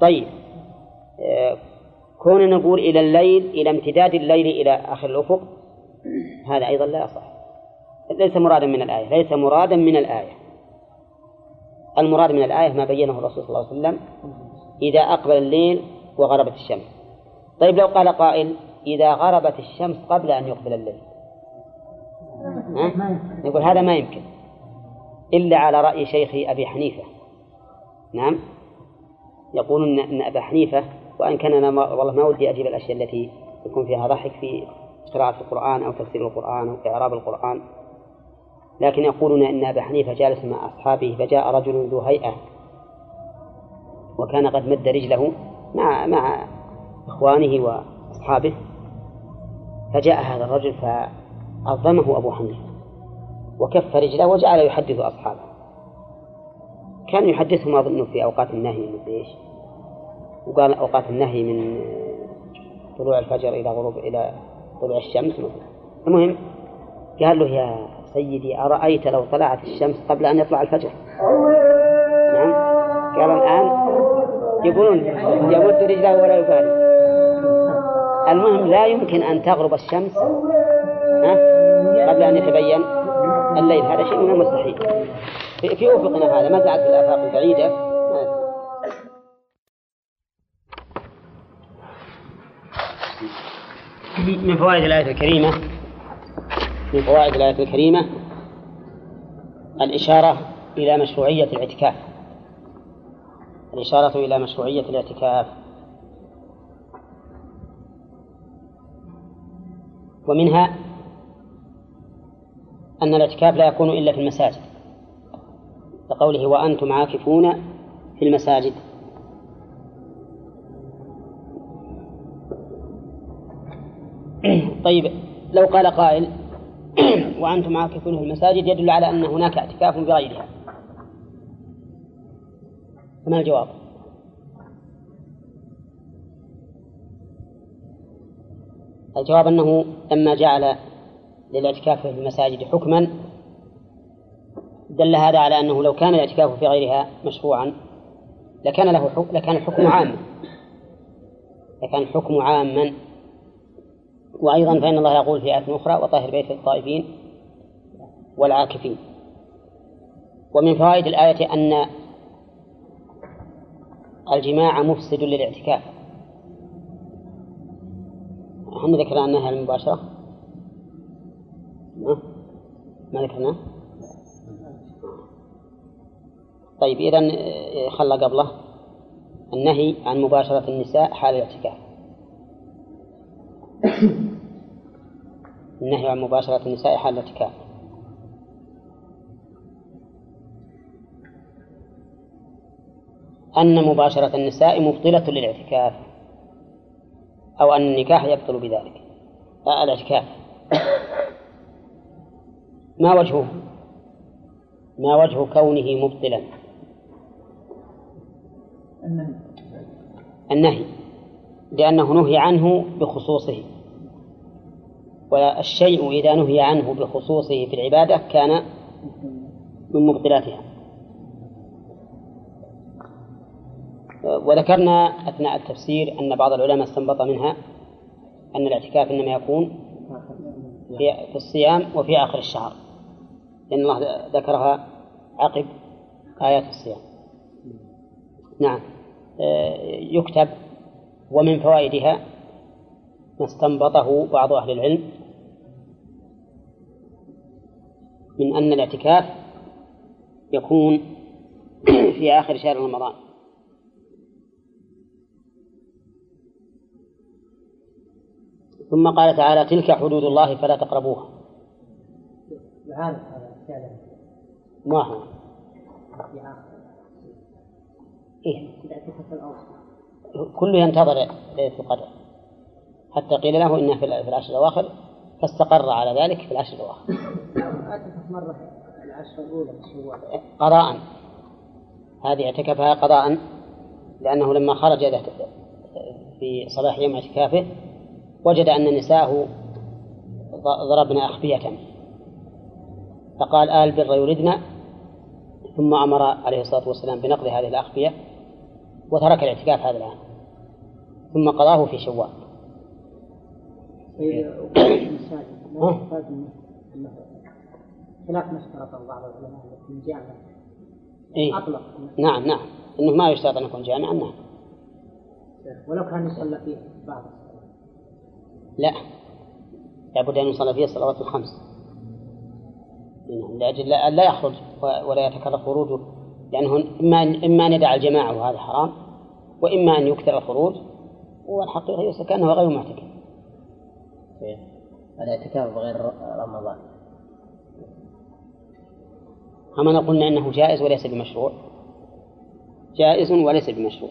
طيب. آه، كون نقول إلى الليل إلى امتداد الليل إلى آخر الأفق هذا أيضا لا يصح. ليس مرادا من الآية ليس مرادا من الآية. المراد من الآية ما بينه الرسول صلى الله عليه وسلم إذا أقبل الليل وغربت الشمس. طيب لو قال قائل إذا غربت الشمس قبل أن يقبل الليل. ها؟ نقول هذا ما يمكن. إلا على رأي شيخ أبي حنيفة. نعم. يقولون أن أبا حنيفة وإن كان أنا والله ما ودي أجيب الأشياء التي يكون فيها ضحك في قراءة القرآن أو تفسير القرآن أو إعراب القرآن. لكن يقولون إن أبا حنيفة جالس مع أصحابه فجاء رجل ذو هيئة وكان قد مد رجله مع مع إخوانه وأصحابه فجاء هذا الرجل فعظمه أبو حنيفة. وكف رجله وجعل يحدث أصحابه. كان يحدثهم أظن في أوقات النهي من إيش؟ وقال أوقات النهي من طلوع الفجر إلى غروب إلى طلوع الشمس. مثلا المهم قال له يا سيدي أرأيت لو طلعت الشمس قبل أن يطلع الفجر؟ نعم. قال الآن يقولون يمد رجله ولا يبالي المهم لا يمكن أن تغرب الشمس قبل أن يتبين. الليل. هذا شيء من المستحيل. في أفقنا هذا. ما زالت في الآفاق البعيدة من فوائد الآية الكريمة. من فوائد الآية الكريمة الإشارة إلى مشروعية الاعتكاف. الإشارة إلى مشروعية الاعتكاف. ومنها أن الاعتكاف لا يكون إلا في المساجد. لقوله وأنتم عاكفون في المساجد. طيب لو قال قائل وأنتم عاكفون في المساجد يدل على أن هناك اعتكاف بغيرها. فما الجواب؟ الجواب أنه لما جعل للاعتكاف في المساجد حكما دل هذا على أنه لو كان الاعتكاف في غيرها مشروعا لكان له حكم لكان الحكم عاما لكان الحكم عاما. وأيضا فإن الله يقول في آية أخرى وطهر بيت الطائفين والعاكفين. ومن فوائد الآية أن الجماع مفسد للاعتكاف. إحنا ذكرنا أنها المباشرة؟ ما ذكرنا طيب إذا خلى قبله. النهي عن مباشرة النساء حال الاعتكاف. النهي عن مباشرة النساء حال الاعتكاف. أن مباشرة النساء مبطلة للاعتكاف أو أن النكاح يبطل بذلك. آه الاعتكاف. ما وجهه ما وجه كونه مبطلا؟ النهي. لأنه نهي عنه بخصوصه. والشيء إذا نهي عنه بخصوصه في العبادة كان من مبطلاتها. وذكرنا أثناء التفسير أن بعض العلماء استنبط منها أن الاعتكاف إنما يكون في الصيام وفي آخر الشهر. لأن الله ذكرها عقب آيات الصيام. نعم. يكتب ومن فوائدها ما استنبطه بعض أهل العلم من أن الاعتكاف يكون في آخر شهر رمضان. ثم قال تعالى تلك حدود الله فلا تقربوها. ما هو؟ إيه؟ كله ينتظر ليلة القدر. حتى قيل له إنه في العشر الأواخر فاستقر على ذلك في العشر الأواخر. مرة العشر الأولى قضاء. هذه اعتكفها قضاء لأنه لما خرج في صباح يوم اعتكافه وجد أن نساءه ضربن أخفية. فقال آل بر يردن ثم أمر عليه الصلاة والسلام بنقض هذه الأخفية وترك الاعتكاف هذا العام ثم قضاه في شوال. خلاف ما بعض العلماء في إيه؟ أطلق. نعم نعم. إنه ما يشترط أن يكون جامعا نعم. ولو كان يصلى فيه بعض لا. لابد أن يصلى فيه الصلوات الخمس. نعم لاجل ان لا يخرج ولا يتكرر خروجه لأنه إما إما أن يدع الجماعة وهذا حرام وإما أن يكثر الخروج والحقيقة يوسف كأنه غير معتكف. الاعتكاف غير رمضان. أما قلنا أنه جائز وليس بمشروع. جائز وليس بمشروع.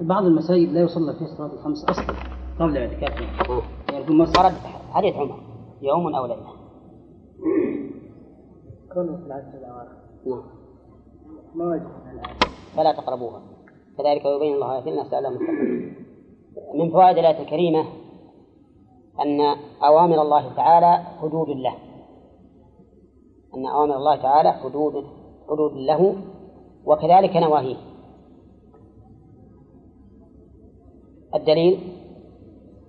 بعض المساجد لا يصلى فيها الصلاة الخمس أصلا قبل الاعتكاف. يعني في مسجد حديث عمر. يوم أو ليلة. كونه في العشر الأواخر. نعم. ما وجه فلا تقربوها. كذلك يبين الله آياته للناس لعلهم من فوائد الآية الكريمة أن أوامر الله تعالى حدود له. أن أوامر الله تعالى حدود حدود له وكذلك نواهيه. الدليل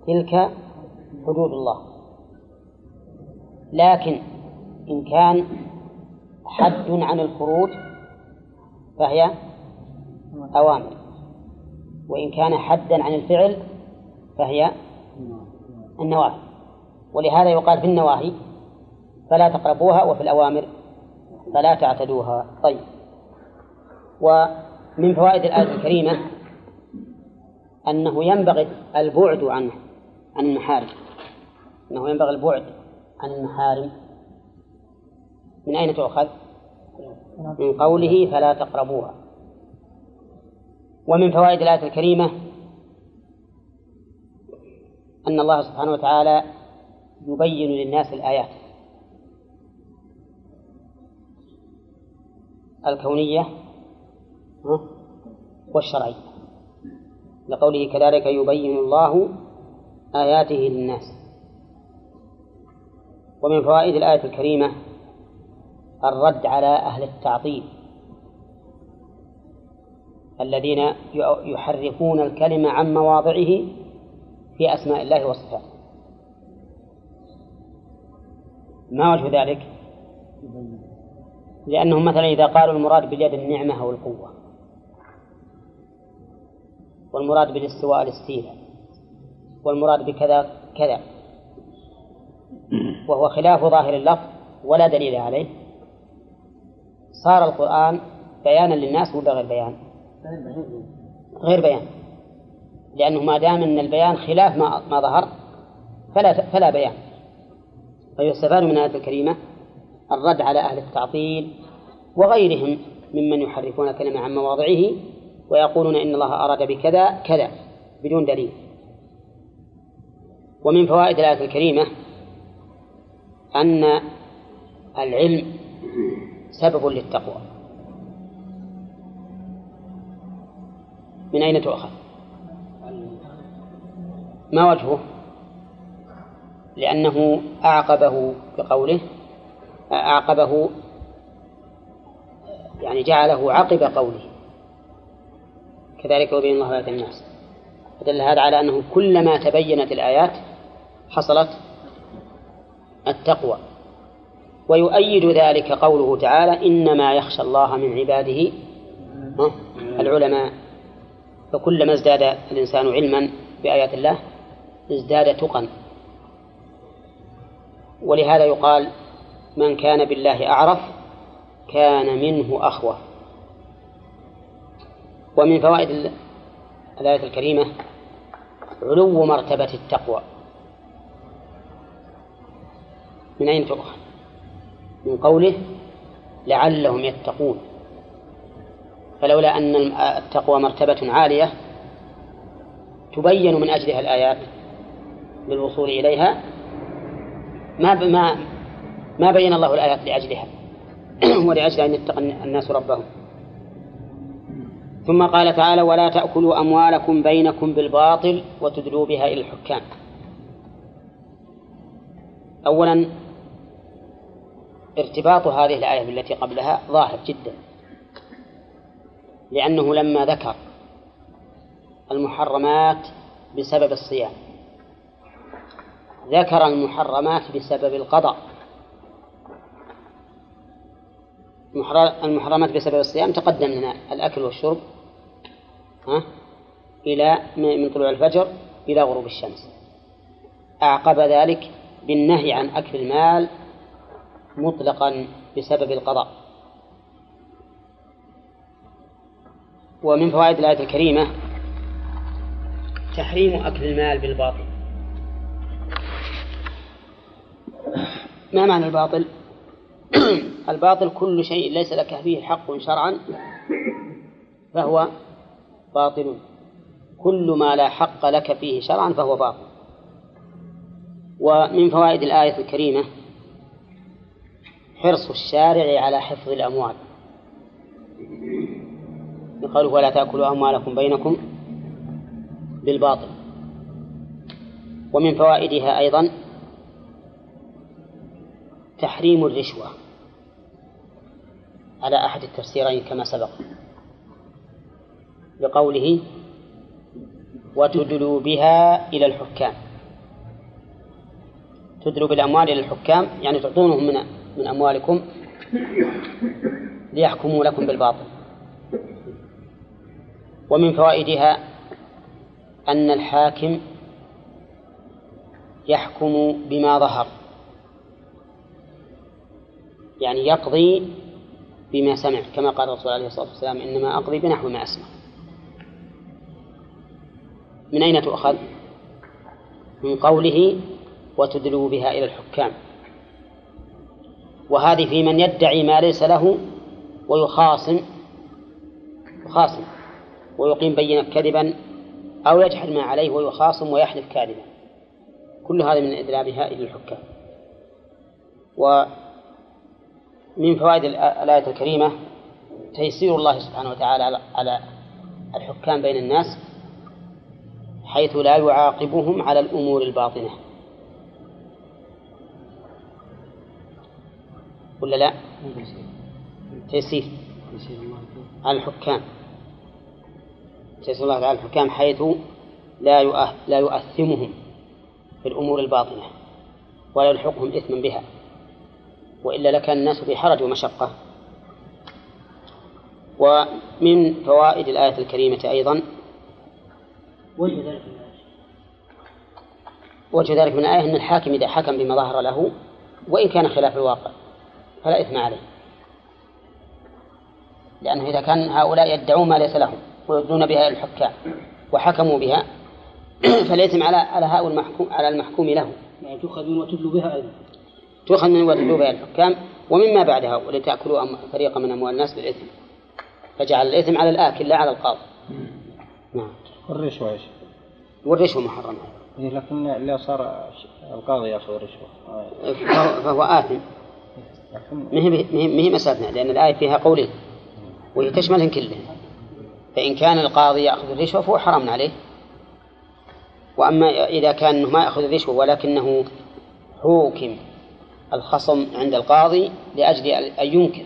تلك حدود الله. لكن إن كان حد عن الخروج فهي أوامر. وإن كان حدا عن الفعل فهي النواهي. ولهذا يقال في النواهي فلا تقربوها وفي الأوامر فلا تعتدوها. طيب. ومن فوائد الآية الكريمة أنه ينبغي البعد عنه عن المحارم. أنه ينبغي البعد عن المحارم من أين تؤخذ؟ من قوله فلا تقربوها. ومن فوائد الآية الكريمة أن الله سبحانه وتعالى يبين للناس الآيات الكونية والشرعية. لقوله كذلك يبين الله آياته للناس. ومن فوائد الآية الكريمة الرد على أهل التعطيل الذين يحرفون الكلمة عن مواضعه في أسماء الله وصفاته ما وجه ذلك؟ لأنهم مثلا إذا قالوا المراد باليد النعمة أو القوة والمراد بالاستواء الاستيلاء والمراد بكذا كذا وهو خلاف ظاهر اللفظ ولا دليل عليه. صار القرآن بيانا للناس ولا غير بيان؟ غير بيان. لأنه ما دام أن البيان خلاف ما ما ظهر فلا فلا بيان. فيستفاد من الآية الكريمة الرد على أهل التعطيل وغيرهم ممن يحرفون كلمة عن مواضعه ويقولون إن الله أراد بكذا كذا بدون دليل. ومن فوائد الآية الكريمة أن العلم سبب للتقوى من أين تؤخذ؟ ما وجهه؟ لأنه أعقبه بقوله أعقبه يعني جعله عقب قوله كذلك يبين الله آيات الناس فدل هذا على أنه كلما تبينت الآيات حصلت التقوى. ويؤيد ذلك قوله تعالى إنما يخشى الله من عباده العلماء. فكلما ازداد الإنسان علما بآيات الله ازداد تقا. ولهذا يقال من كان بالله أعرف كان منه أخوف ومن فوائد الآية الكريمة علو مرتبة التقوى. من أين تؤخذ؟ من قوله لعلهم يتقون. فلولا أن التقوى مرتبة عالية تبين من أجلها الآيات للوصول إليها ما ما ما بين الله الآيات لأجلها ولأجل أن يتقى الناس ربهم. ثم قال تعالى ولا تأكلوا أموالكم بينكم بالباطل وتدلوا بها إلى الحكام. أولا ارتباط هذه الآية بالتي قبلها ظاهر جدا. لأنه لما ذكر المحرمات بسبب الصيام ذكر المحرمات بسبب القضاء. المحرمات بسبب الصيام تقدم لنا الأكل والشرب ها إلى من طلوع الفجر إلى غروب الشمس. أعقب ذلك بالنهي عن أكل المال مطلقا بسبب القضاء. ومن فوائد الآية الكريمة تحريم أكل المال بالباطل. ما معنى الباطل؟ الباطل كل شيء ليس لك فيه حق شرعا فهو باطل. كل ما لا حق لك فيه شرعا فهو باطل. ومن فوائد الآية الكريمة حرص الشارع على حفظ الأموال. قوله ولا تأكلوا أموالكم بينكم بالباطل. ومن فوائدها أيضا تحريم الرشوة على أحد التفسيرين كما سبق. بقوله وتدلوا بها إلى الحكام. تدلوا بالأموال إلى الحكام يعني تعطونهم من من أموالكم ليحكموا لكم بالباطل. ومن فوائدها أن الحاكم يحكم بما ظهر يعني يقضي بما سمع كما قال الرسول عليه الصلاة والسلام إنما أقضي بنحو ما أسمع. من أين تؤخذ؟ من قوله وتدلوا بها إلى الحكام. وهذه في من يدعي ما ليس له ويخاصم يخاصم ويقيم بينة كذبا أو يجحد ما عليه ويخاصم ويحلف كاذبا. كل هذا من إدلابها إلى الحكام ومن فوائد الآية الكريمة تيسير الله سبحانه وتعالى على الحكام بين الناس حيث لا يعاقبهم على الأمور الباطنة. ولا لا؟ تيسير. على الحكام. تيسير الله على الحكام حيث لا لا يؤثمهم في الأمور الباطنة ولا يلحقهم إثما بها وإلا لكان الناس في حرج ومشقة. ومن فوائد الآية الكريمة أيضا وجه ذلك وجه ذلك من الآية أن الحاكم إذا حكم بما ظهر له وإن كان خلاف الواقع. فلا إثم عليه. لأنه إذا كان هؤلاء يدعون ما ليس لهم ويدلون بها إلى الحكام وحكموا بها فالإثم على على هؤلاء المحكوم على المحكوم له يعني تؤخذ من وتدلو بها أيضا. تؤخذ من وتدلو بها الحكام ومما بعدها ولتأكلوا أم- فريقا من أموال الناس بالإثم. فجعل الإثم على الآكل لا على القاضي. نعم. الرشوة إيش؟ والرشوة محرمة. إيه، لكن اللي صار القاضي يأخذ الرشوة. آه، فهو, فهو آثم. لكن ما هي مسألتنا لأن الآية فيها قولين وهي تشملهم كلهم فإن كان القاضي يأخذ الرشوة فهو حرام عليه. وأما إذا كان ما يأخذ الرشوة ولكنه حوكم الخصم عند القاضي لأجل أن ينكر.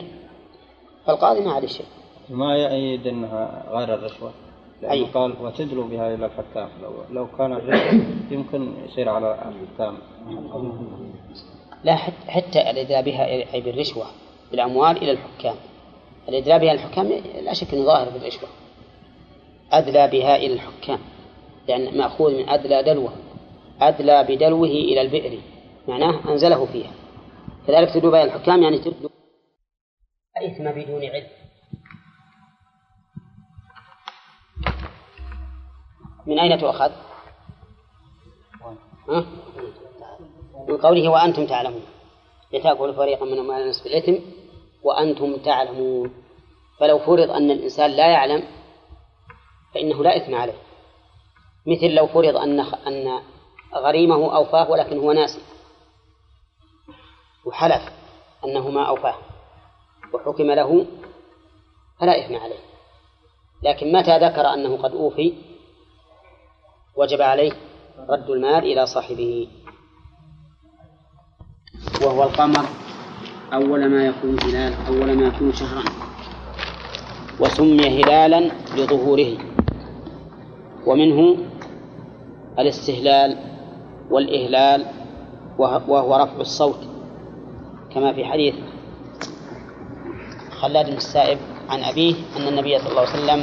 فالقاضي ما عليه شيء. ما يأيد أنها غير الرشوة أي. لأنه قال وتدلو بها إلى الحكام. لو لو كان الرشوة يمكن يصير على الحكام. لا حت- حتى الإدلاء بها أي بالرشوة بالأموال إلى الحكام. الإدلاء بها الحكام لا شك أنه ظاهر بالرشوة. أدلى بها إلى الحكام لأن مأخوذ من أدلى دلوه. أدلى بدلوه إلى البئر معناه أنزله فيها. كذلك تدلو بها الحكام يعني تدلو إثم بدون علم. من أين تؤخذ؟ ها؟ من قوله وأنتم تعلمون. لتأكلوا فريقا من أموال الناس بالإثم وأنتم تعلمون. فلو فرض أن الإنسان لا يعلم فإنه لا إثم عليه. مثل لو فرض أن أن غريمه أوفاه ولكن هو ناسي وحلف أنه ما أوفاه. وحكم له فلا إثم عليه. لكن متى ذكر أنه قد أوفي؟ وجب عليه رد المال إلى صاحبه. وهو القمر أول ما يكون هلال أول ما يكون شهرا. وسمي هلالا لظهوره. ومنه الاستهلال والإهلال وه- وهو رفع الصوت. كما في حديث خلاد بن السائب عن أبيه أن النبي صلى الله عليه وسلم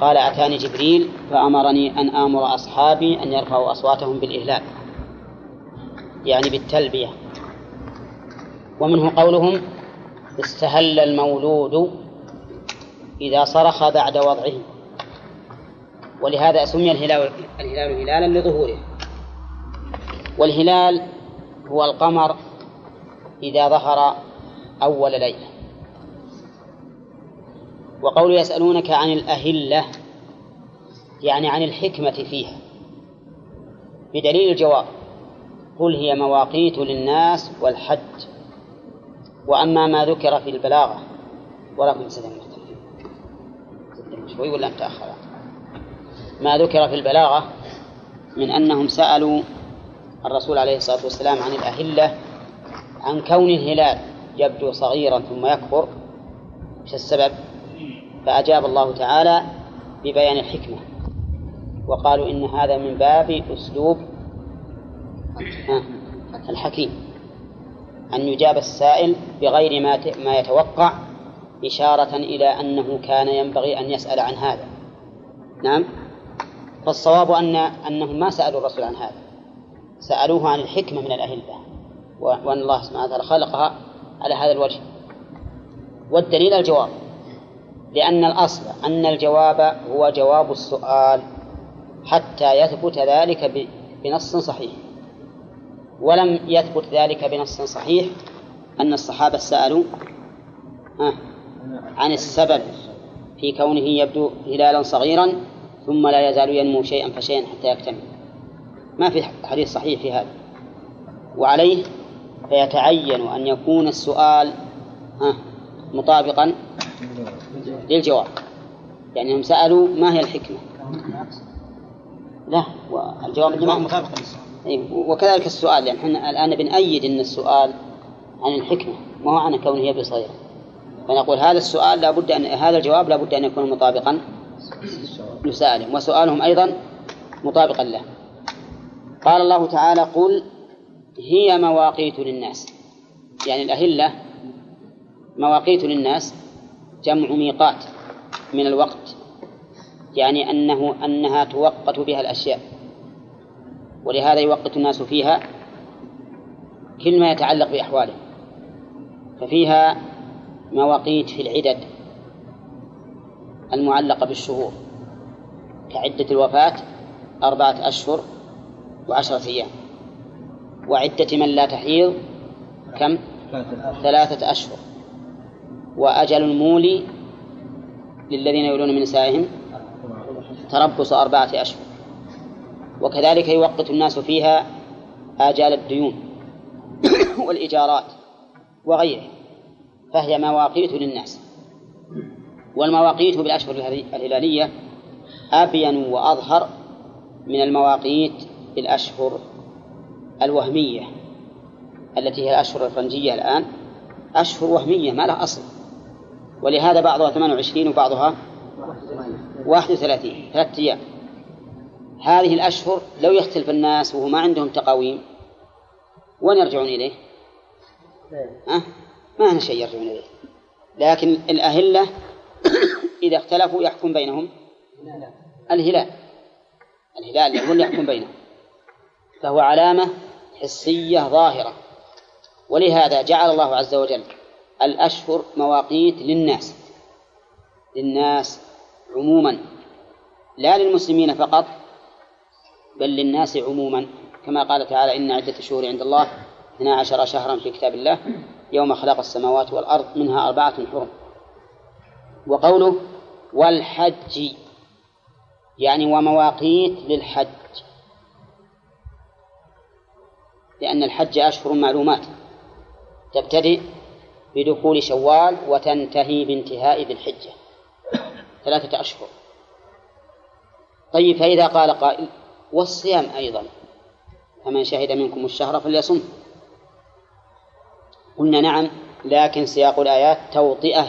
قال أتاني جبريل فأمرني أن آمر أصحابي أن يرفعوا أصواتهم بالإهلال يعني بالتلبية. ومنه قولهم استهل المولود إذا صرخ بعد وضعه. ولهذا سمي الهلال الهلال هلالا لظهوره. والهلال هو القمر إذا ظهر أول ليلة. وقول يسألونك عن الأهلة يعني عن الحكمة فيها بدليل الجواب قل هي مواقيت للناس والحج. وأما ما ذكر في البلاغة ولكم سلام شوي ولا متأخر ما ذكر في البلاغة من أنهم سألوا الرسول عليه الصلاة والسلام عن الأهلة عن كون الهلال يبدو صغيرا ثم يكبر إيش السبب؟ فأجاب الله تعالى ببيان الحكمة. وقالوا إن هذا من باب أسلوب الحكيم. أن يجاب السائل بغير ما ما يتوقع إشارة إلى أنه كان ينبغي أن يسأل عن هذا. نعم؟ فالصواب أن أنهم ما سألوا الرسول عن هذا. سألوه عن الحكمة من الأهلة وأن الله سبحانه وتعالى خلقها على هذا الوجه. والدليل الجواب لأن الأصل أن الجواب هو جواب السؤال حتى يثبت ذلك بنص صحيح. ولم يثبت ذلك بنص صحيح أن الصحابة سألوا عن السبب في كونه يبدو هلالا صغيرا ثم لا يزال ينمو شيئا فشيئا حتى يكتمل. ما في حديث صحيح في هذا. وعليه فيتعين أن يكون السؤال مطابقا للجواب. يعني هم سألوا ما هي الحكمة؟ لا والجواب مطابق أي وكذلك السؤال يعني إحنا الآن بنأيد أن السؤال عن الحكمة ما هو عن كونه يبدو صغيرا؟ فنقول هذا السؤال لابد أن هذا الجواب لابد أن يكون مطابقا لسائلهم وسؤالهم أيضا مطابقا له. قال الله تعالى قل هي مواقيت للناس. يعني الأهلة مواقيت للناس جمع ميقات من الوقت يعني أنه أنها توقت بها الأشياء. ولهذا يوقت الناس فيها كل ما يتعلق بأحوالهم. ففيها مواقيت في العدد المعلقة بالشهور. كعدة الوفاة أربعة أشهر وعشرة أيام. وعدة من لا تحيض كم؟ ثلاثة أشهر. وأجل المولي للذين يولون من نسائهم تربص أربعة أشهر. وكذلك يوقت الناس فيها آجال الديون والإيجارات وغيره. فهي مواقيت للناس. والمواقيت بالأشهر الهلالية أبين وأظهر من المواقيت بالأشهر الوهمية التي هي الأشهر الفرنجية الآن. أشهر وهمية ما لها أصل. ولهذا بعضها 28 وبعضها 31 ثلاثة أيام. هذه الأشهر لو يختلف الناس وهو ما عندهم تقاويم وين يرجعون إليه؟ أه؟ ما هنا شيء يرجعون إليه. لكن الأهلة إذا اختلفوا يحكم بينهم؟ الهلال. الهلال هو اللي يحكم بينهم. فهو علامة حسية ظاهرة. ولهذا جعل الله عز وجل الأشهر مواقيت للناس. للناس عموما. لا للمسلمين فقط بل للناس عموما. كما قال تعالى إن عدة الشهور عند الله 12 شهرا في كتاب الله يوم خلق السماوات والأرض منها أربعة حرم. وقوله والحج يعني ومواقيت للحج. لأن الحج أشهر معلومات. تبتدئ بدخول شوال وتنتهي بانتهاء ذي الحجة. ثلاثة أشهر. طيب فإذا قال قائل والصيام أيضا. فمن شهد منكم الشهر فليصم. قلنا نعم لكن سياق الآيات توطئة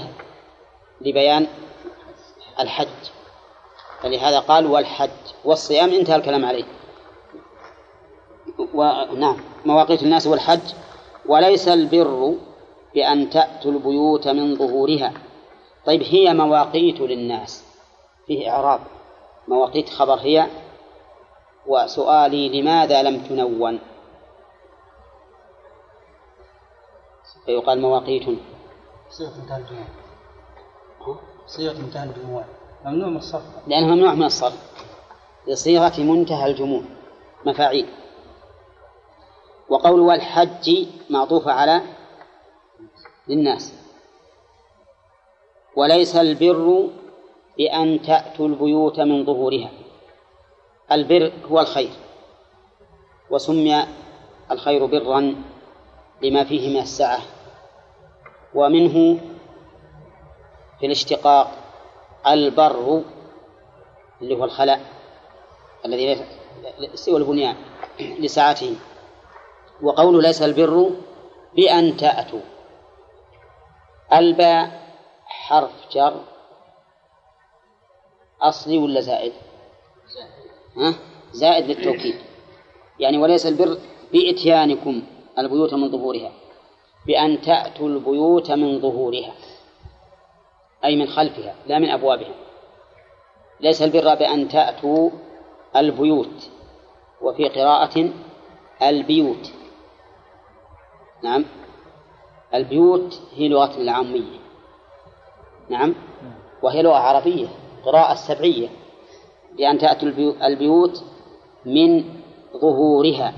لبيان الحج فلهذا قال والحج والصيام انتهى الكلام عليه. ونعم مواقيت الناس والحج. وليس البر بأن تأتوا البيوت من ظهورها. طيب هي مواقيت للناس. فيه إعراب. مواقيت خبر هي وسؤالي لماذا لم تنون؟ فيقال مواقيت. صيغة انتهى الجموع صيغة انتهى الجموع ممنوع من الصرف. لأنه ممنوع من الصرف. لصيغة منتهى الجموع مفاعيل. وقول والحج معطوفة على للناس. وليس البر بأن تأتوا البيوت من ظهورها. البر هو الخير وسمي الخير برا لما فيه من السعة ومنه في الاشتقاق البر اللي هو الخلاء الذي سوى البنيان لسعته وقوله ليس البر بأن تأتوا الباء حرف جر أصلي ولا زائد؟ زائد للتوكيد يعني وليس البر بإتيانكم البيوت من ظهورها بأن تأتوا البيوت من ظهورها أي من خلفها لا من أبوابها. ليس البر بأن تأتوا البيوت وفي قراءة البيوت. نعم. البيوت هي لغة العامية. نعم. وهي لغة عربية قراءة سبعية. بأن تأتوا البيوت من ظهورها.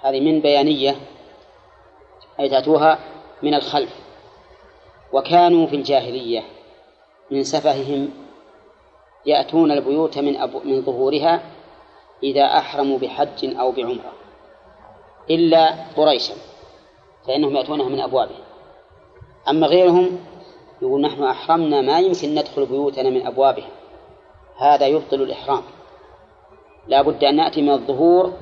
هذه من بيانية أي تأتوها من الخلف. وكانوا في الجاهلية من سفههم يأتون البيوت من أبو من ظهورها إذا أحرموا بحج أو بعمرة إلا قريشا فإنهم يأتونها من أبوابها. أما غيرهم يقول نحن أحرمنا ما يمكن ندخل بيوتنا من أبوابها. هذا يبطل الإحرام. لا بد أن نأتي من الظهور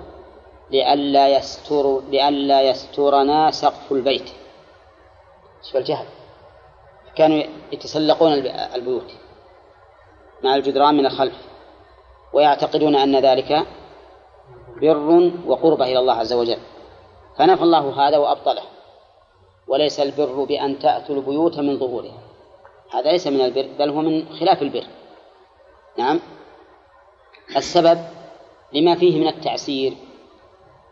لئلا يستر لئلا يسترنا سقف البيت. شوف الجهل. كانوا يتسلقون البيوت مع الجدران من الخلف ويعتقدون أن ذلك بر وقربة إلى الله عز وجل. فنفى الله هذا وأبطله. وليس البر بأن تأتوا البيوت من ظهورها. هذا ليس من البر بل هو من خلاف البر. نعم. السبب لما فيه من التعسير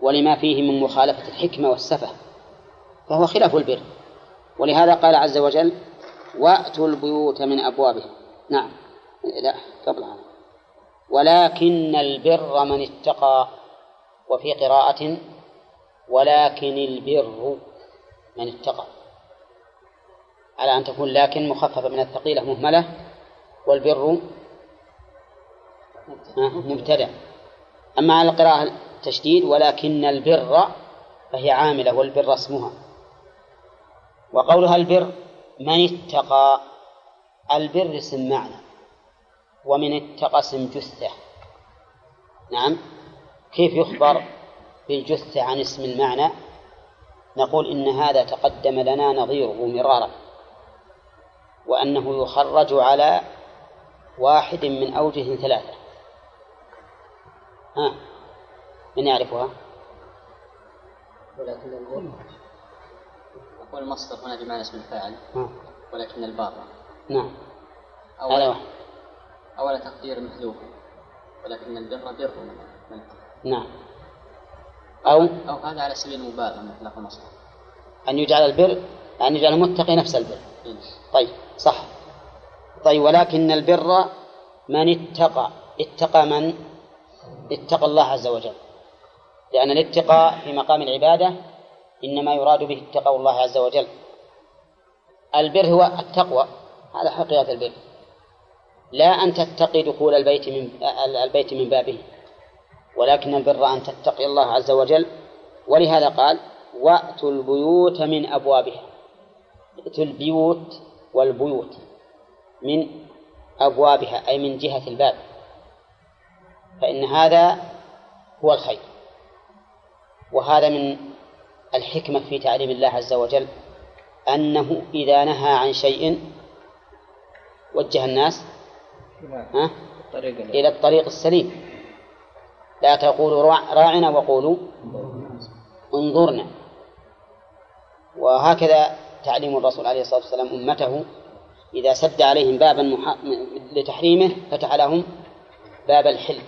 ولما فيه من مخالفة الحكمة والسفة فهو خلاف البر. ولهذا قال عز وجل وأتوا البيوت من أبوابها. نعم. لا قبل ولكن البر من اتقى وفي قراءة ولكن البر من اتقى. على أن تكون لكن مخففة من الثقيلة مهملة والبر مبتدأ أما على القراءة التشديد ولكن البر فهي عاملة والبر اسمها. وقولها البر من اتقى. البر اسم معنى ومن اتقى اسم جثة. نعم. كيف يخبر بالجثة عن اسم المعنى؟ نقول إن هذا تقدم لنا نظيره مرارا وأنه يخرج على واحد من أوجه ثلاثة. ها. من يعرفها؟ ولكن أقول المصدر هنا بمعنى اسم الفاعل ولكن البار نعم. أولا أولا تقدير محذوف ولكن البر بر. من نعم. أو أو هذا على سبيل المبالغة من إطلاق المصدر. أن يجعل البر أن يجعل المتقي نفس البر. إيه. طيب صح. طيب ولكن البر من اتقى؟ اتقى من؟ اتقى الله عز وجل. لأن الاتقاء في مقام العبادة إنما يراد به اتقوا الله عز وجل. البر هو التقوى. هذا حقيقة البر. لا أن تتقي دخول البيت من البيت من بابه. ولكن البر أن تتقي الله عز وجل. ولهذا قال وأتوا البيوت من أبوابها. ائتوا البيوت والبيوت من أبوابها أي من جهة الباب. فإن هذا هو الخير وهذا من الحكمة في تعليم الله عز وجل أنه إذا نهى عن شيء وجه الناس ها؟ إلى الطريق السليم لا تقولوا راعنا وقولوا انظرنا وهكذا تعليم الرسول عليه الصلاة والسلام أمته إذا سد عليهم بابا. لتحريمه فتح لهم باب الحل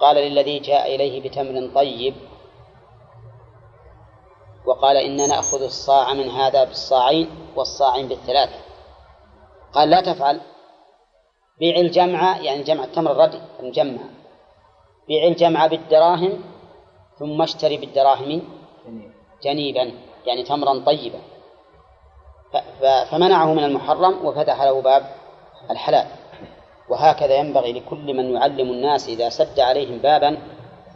قال للذي جاء إليه بتمر طيب وقال إنا نأخذ الصاع من هذا بالصاعين والصاعين بالثلاثة قال لا تفعل. بيع الجمع يعني جمع التمر الردي المجمع. بيع الجمع بالدراهم ثم اشتري بالدراهم جنيبا يعني تمرا طيبا. فمنعه من المحرم وفتح له باب الحلال. وهكذا ينبغي لكل من يعلم الناس إذا سد عليهم بابا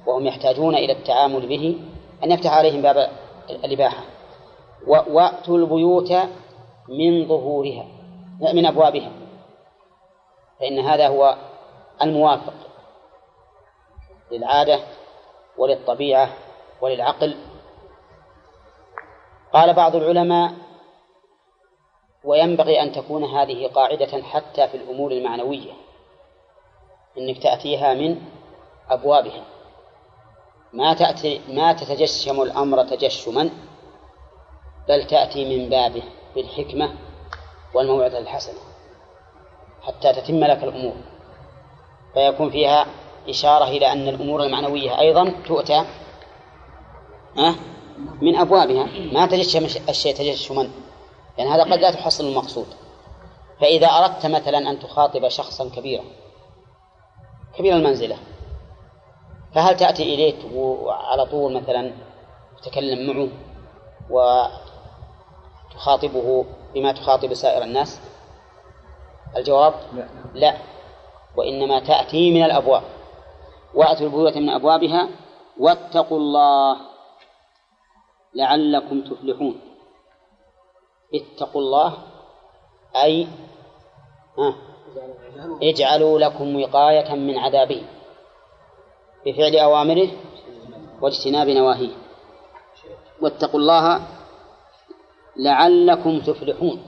وهم يحتاجون إلى التعامل به أن يفتح عليهم باب الإباحة. وأتوا البيوت من ظهورها من أبوابها فإن هذا هو الموافق للعادة وللطبيعة وللعقل. قال بعض العلماء وينبغي أن تكون هذه قاعدة حتى في الأمور المعنوية إنك تأتيها من أبوابها. ما تأتي ما تتجشم الأمر تجشما بل تأتي من بابه بالحكمة والموعظة الحسنة حتى تتم لك الأمور. فيكون فيها إشارة إلى أن الأمور المعنوية أيضا تؤتى من أبوابها. ما تجشم الشيء تجشما. لأن يعني هذا قد لا تحصل المقصود. فإذا أردت مثلا أن تخاطب شخصا كبيرا كبير المنزلة فهل تأتي إليه وعلى طول مثلا تتكلم معه وتخاطبه بما تخاطب سائر الناس؟ الجواب؟ لا, لا. وإنما تأتي من الأبواب. وأتوا البيوت من أبوابها واتقوا الله لعلكم تفلحون. اتقوا الله أي اجعلوا لكم وقاية من عذابه بفعل أوامره واجتناب نواهيه. واتقوا الله لعلكم تفلحون.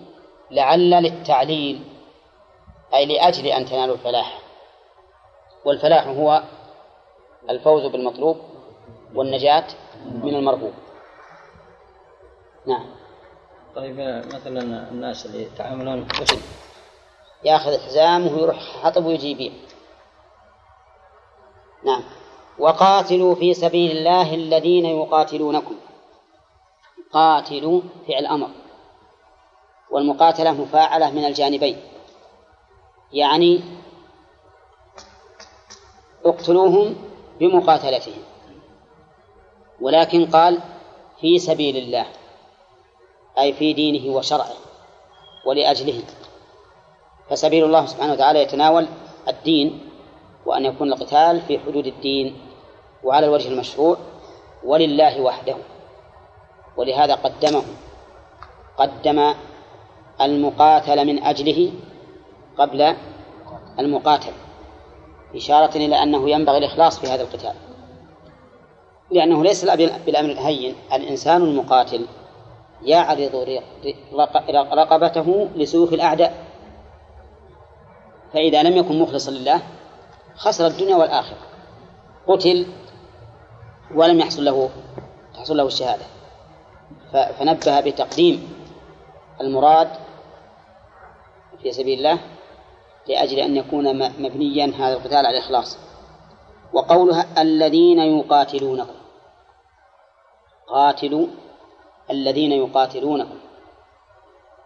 لعل للتعليل أي لأجل أن تنالوا الفلاح. والفلاح هو الفوز بالمطلوب والنجاة من المرغوب نعم. طيب مثلا الناس اللي يتعاملون ياخذ حزامه ويروح حطب ويجي يبيع. نعم. وقاتلوا في سبيل الله الذين يقاتلونكم. قاتلوا فعل أمر. والمقاتلة مفاعلة من الجانبين. يعني اقتلوهم بمقاتلتهم. ولكن قال في سبيل الله. أي في دينه وشرعه ولأجله. فسبيل الله سبحانه وتعالى يتناول الدين وأن يكون القتال في حدود الدين وعلى الوجه المشروع ولله وحده. ولهذا قدمه قدم المقاتل من أجله قبل المقاتل إشارة إلى أنه ينبغي الإخلاص في هذا القتال. لأنه ليس بالأمر الهين الإنسان المقاتل يعرض رقبته لسوق الأعداء. فإذا لم يكن مخلصا لله خسر الدنيا والآخرة. قتل ولم يحصل له تحصل له الشهادة. فنبه بتقديم المراد في سبيل الله لأجل أن يكون مبنيا هذا القتال على الإخلاص. وقولها الذين يقاتلونكم. قاتلوا الذين يقاتلونكم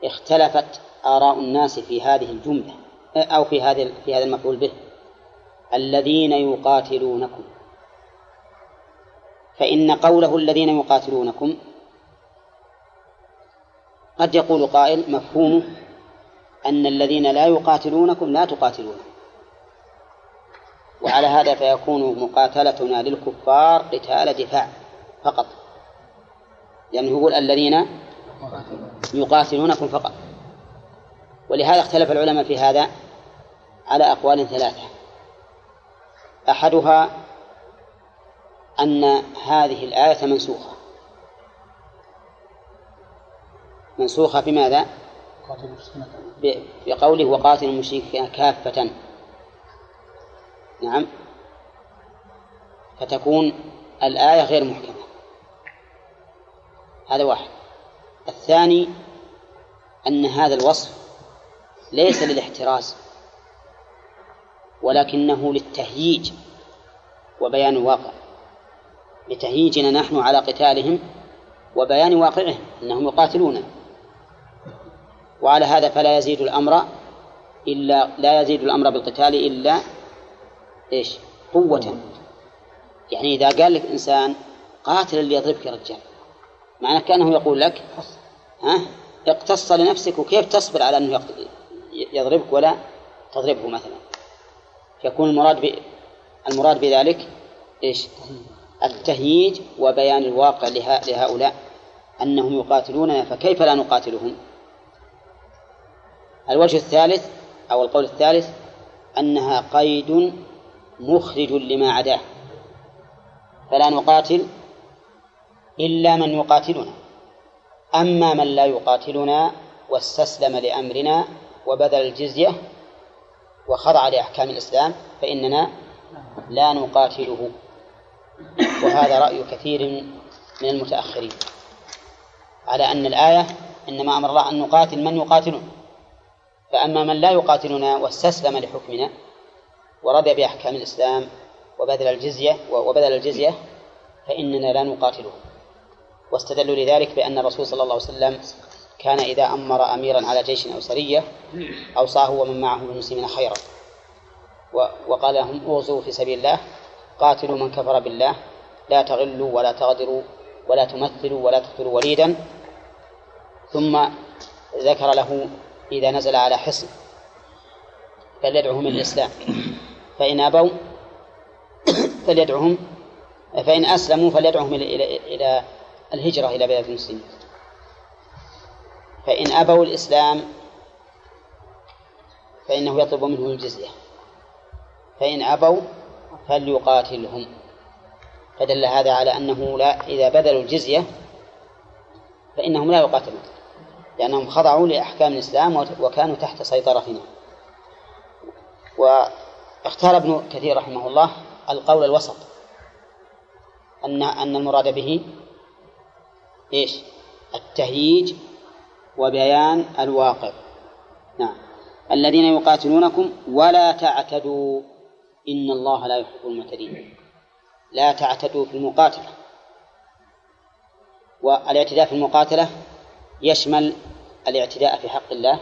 اختلفت آراء الناس في هذه الجملة أو في هذا في هذا المفعول به. الذين يقاتلونكم. فإن قوله الذين يقاتلونكم قد يقول قائل مفهومه أن الذين لا يقاتلونكم لا تقاتلون. وعلى هذا فيكون مقاتلتنا للكفار قتال دفاع فقط. لأنه يقول الذين يقاتلونكم فقط. ولهذا اختلف العلماء في هذا على أقوال ثلاثة. أحدها أن هذه الآية منسوخة. منسوخة بماذا؟ بقوله وقاتل المشركين كافة. نعم. فتكون الآية غير محكمة. هذا واحد. الثاني أن هذا الوصف ليس للاحتراز ولكنه للتهييج وبيان الواقع لتهييجنا نحن على قتالهم وبيان واقعهم أنهم يقاتلون. وعلى هذا فلا يزيد الأمر إلا لا يزيد الأمر بالقتال إلا إيش؟ قوة. يعني إذا قال لك إنسان قاتل اللي يضربك يا رجال معنى كأنه يقول لك ها اقتص لنفسك وكيف تصبر على أنه يضربك ولا تضربه مثلا يكون المراد. المراد بذلك إيش؟ التهييج وبيان الواقع له... لهؤلاء أنهم يقاتلوننا فكيف لا نقاتلهم؟ الوجه الثالث أو القول الثالث أنها قيد مخرج لما عداه فلا نقاتل إلا من يقاتلنا. أما من لا يقاتلنا واستسلم لأمرنا وبذل الجزية وخضع لأحكام الإسلام فإننا لا نقاتله. وهذا رأي كثير من المتأخرين. على أن الآية إنما أمر الله أن نقاتل من يقاتلون. فأما من لا يقاتلنا واستسلم لحكمنا ورضي بأحكام الإسلام وبذل الجزية وبذل الجزية فإننا لا نقاتله. واستدلوا لذلك بأن الرسول صلى الله عليه وسلم كان إذا أمر أميرا على جيش أو سرية أوصاه ومن معه من المسلمين خيرا وقال لهم اوغزوا في سبيل الله قاتلوا من كفر بالله لا تغلوا ولا تغدروا ولا تمثلوا ولا تقتلوا وليدا. ثم ذكر له إذا نزل على حصن فليدعوهم إلى الإسلام. فإن أبوا فليدعوهم فإن أسلموا فليدعوهم إلى إلى الهجرة إلى بلاد المسلمين. فإن أبوا الإسلام فإنه يطلب منهم الجزية. فإن أبوا فليقاتلهم. فدل هذا على أنه لا إذا بذلوا الجزية فإنهم لا يقاتلون لأنهم خضعوا لأحكام الإسلام وكانوا تحت سيطرتنا واختار ابن كثير رحمه الله القول الوسط أن أن المراد به إيش؟ التهييج وبيان الواقع. نعم. الذين يقاتلونكم ولا تعتدوا. إن الله لا يحب المعتدين. لا تعتدوا في المقاتلة. والاعتداء في المقاتلة يشمل الاعتداء في حق الله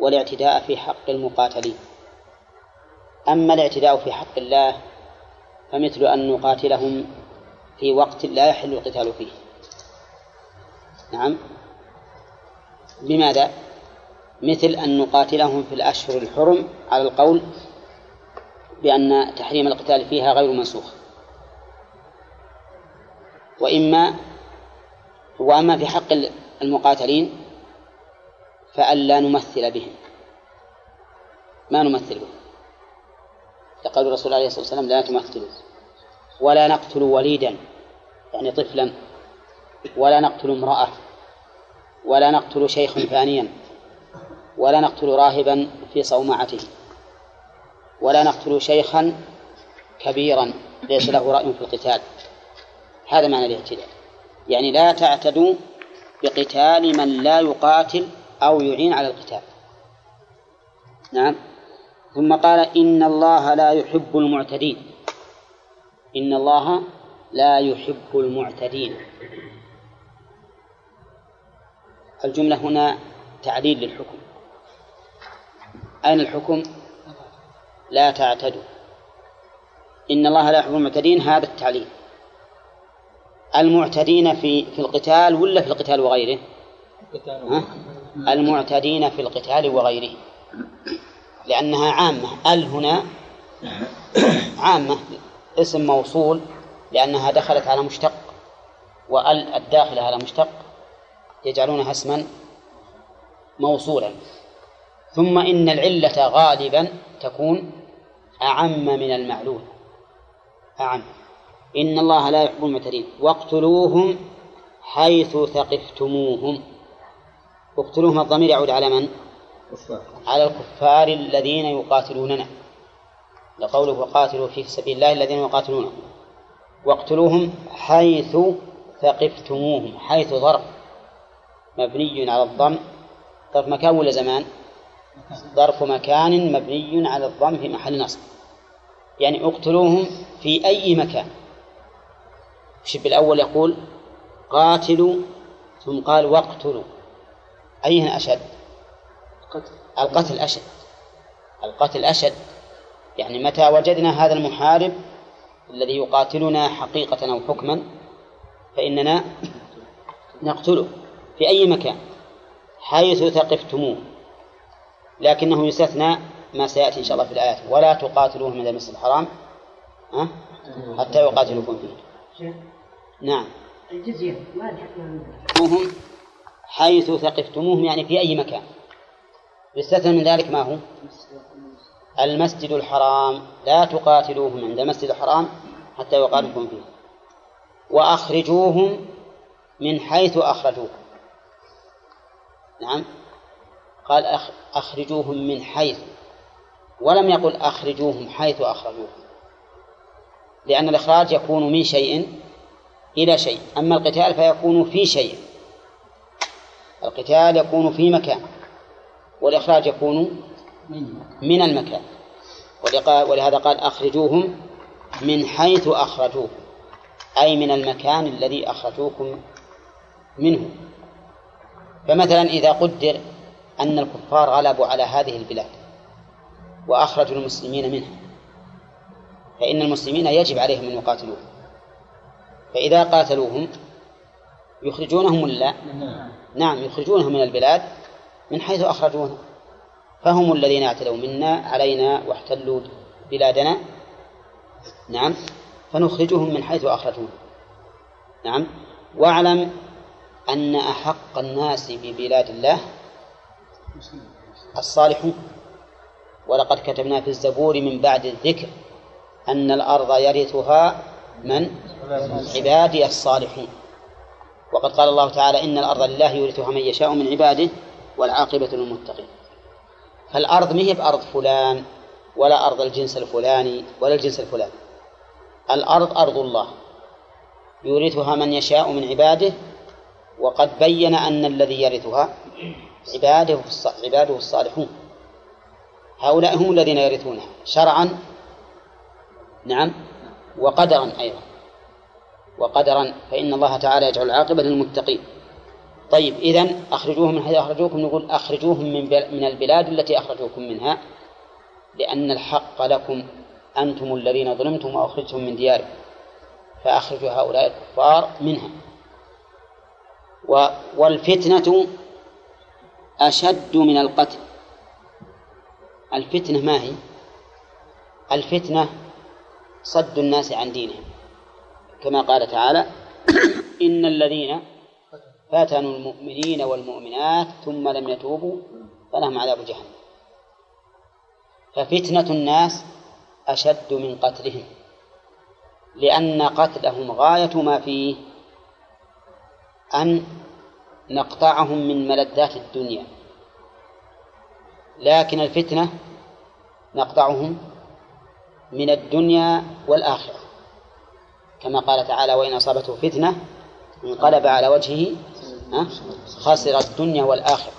والاعتداء في حق المقاتلين. أما الاعتداء في حق الله فمثل أن نقاتلهم في وقت لا يحل القتال فيه. نعم. بماذا؟ مثل أن نقاتلهم في الأشهر الحرم على القول بأن تحريم القتال فيها غير منسوخ. وإما وأما في حق المقاتلين فألا نمثل بهم. ما نمثل بهم؟ يقول الرسول عليه الصلاة والسلام لا تمثلوا ولا نقتل وليدا يعني طفلا ولا نقتل امرأة ولا نقتل شيخا فانيا ولا نقتل راهبا في صومعته ولا نقتل شيخا كبيرا ليس له رأي في القتال. هذا معنى الاعتداء يعني لا تعتدوا بقتال من لا يقاتل أو يعين على القتال. نعم. ثم قال إن الله لا يحب المعتدين. إن الله لا يحب المعتدين. الجملة هنا تعليل للحكم. أين الحكم؟ لا تعتدوا. إن الله لا يحب المعتدين هذا التعليل. المعتدين في في القتال ولا في القتال وغيره؟ المعتدين في القتال وغيره. لأنها عامة. ال هنا عامة اسم موصول لأنها دخلت على مشتق وال الداخلة على مشتق يجعلونها اسما موصولا. ثم إن العلة غالبا تكون أعم من المعلول. أعم. إن الله لا يحب المعتدين. واقتلوهم حيث ثقفتموهم. اقتلوهم الضمير يعود على من؟ على الكفار الذين يقاتلوننا. لقوله وقاتلوا في سبيل الله الذين يقاتلونهم واقتلوهم حيث ثقفتموهم. حيث ظرف. مبني على الضم. ظرف مكان ولا زمان؟ ظرف مكان مبني على الضم في محل نصب. يعني اقتلوهم في أي مكان. الشب الأول يقول قاتلوا ثم قال واقتلوا. أيهن أشد؟ القتل أشد. القتل أشد. يعني متى وجدنا هذا المحارب الذي يقاتلنا حقيقة أو حكما فإننا نقتله. في أي مكان حيث ثقفتموه لكنه يستثنى ما سيأتي إن شاء الله في الآيات. ولا تقاتلوهم من المسجد الحرام حتى يقاتلوكم فيه. نعم. الجزية ما هم حيث ثقفتموهم يعني في أي مكان. يستثنى من ذلك ما هو؟ المسجد الحرام. لا تقاتلوهم عند المسجد الحرام حتى يقاتلوكم فيه. وأخرجوهم من حيث أخرجوكم. نعم. قال أخرجوهم من حيث ولم يقل أخرجوهم حيث أخرجوكم لأن الإخراج يكون من شيء إلى شيء أما القتال فيكون في شيء القتال يكون في مكان والإخراج يكون من المكان ولهذا قال أخرجوهم من حيث أخرجوكم أي من المكان الذي أخرجوكم منه. فمثلا إذا قدر أن الكفار غلبوا على هذه البلاد وأخرجوا المسلمين منها فإن المسلمين يجب عليهم أن يقاتلوهم. فإذا قاتلوهم يخرجونهم ولا نعم يخرجونهم من البلاد من حيث أخرجونا فهم الذين اعتدوا منا علينا واحتلوا بلادنا نعم فنخرجهم من حيث أخرجونا. نعم واعلم أن أحق الناس ببلاد الله الصالحون. ولقد كتبنا في الزبور من بعد الذكر أن الأرض يرثها من؟ عبادي الصالحون. وقد قال الله تعالى إن الأرض لله يورثها من يشاء من عباده والعاقبة للمتقين. فالأرض ما هي بأرض فلان ولا أرض الجنس الفلاني ولا الجنس الفلاني. الأرض أرض الله. يورثها من يشاء من عباده وقد بين أن الذي يرثها عباده عباده الصالحون. هؤلاء هم الذين يرثونها شرعا نعم وقدرا أيضا. وقدرا فإن الله تعالى يجعل العاقبة للمتقين. طيب إذن أخرجوهم من حيث أخرجوكم نقول أخرجوهم من من البلاد التي أخرجوكم منها لأن الحق لكم أنتم الذين ظلمتم وأخرجتم من دياركم. فأخرجوا هؤلاء الكفار منها. والفتنة أشد من القتل. الفتنة ما هي؟ الفتنة صد الناس عن دينهم. كما قال تعالى إن الذين فتنوا المؤمنين والمؤمنات ثم لم يتوبوا فلهم عذاب جهنم. ففتنة الناس أشد من قتلهم لأن قتلهم غاية ما فيه أن نقطعهم من ملذات الدنيا. لكن الفتنة نقطعهم من الدنيا والآخرة. كما قال تعالى وإن أصابته فتنة انقلب على وجهه خسر الدنيا والآخرة.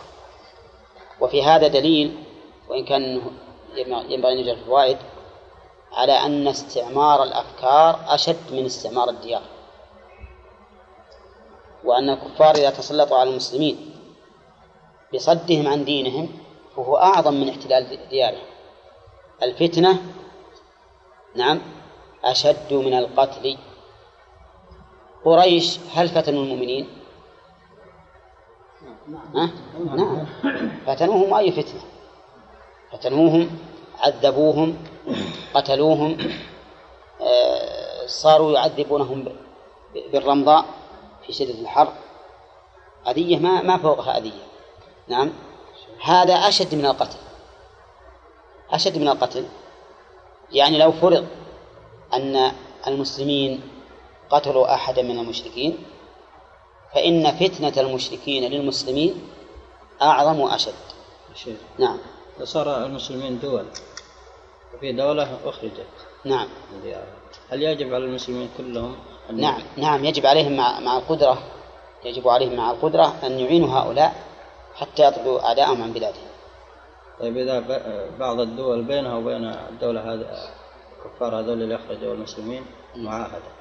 وفي هذا دليل وإن كان ينبغي أن نجد الفوائد على أن استعمار الأفكار أشد من استعمار الديار. وأن الكفار إذا تسلطوا على المسلمين بصدهم عن دينهم فهو أعظم من احتلال ديارهم. الفتنة نعم أشد من القتل. قريش هل فتنوا المؤمنين؟ ها؟ نعم. فتنوهم أي فتنة؟ فتنوهم عذبوهم قتلوهم آه، صاروا يعذبونهم بالرمضاء. في شدة الحر أذية ما ما فوقها أذية. نعم؟ هذا أشد من القتل. أشد من القتل. يعني لو فرض أن المسلمين قتلوا أحدا من المشركين فإن فتنة المشركين للمسلمين أعظم وأشد. نعم. صار المسلمين دول وفي دولة أخرجت. نعم. هل يجب على المسلمين كلهم نعم نعم يجب عليهم مع مع القدرة يجب عليهم مع القدرة أن يعينوا هؤلاء حتى يطردوا أعداءهم عن بلادهم. طيب إذا بعض الدول بينها وبين الدولة هذه الكفار هذول اللي أخرجوا المسلمين معاهدة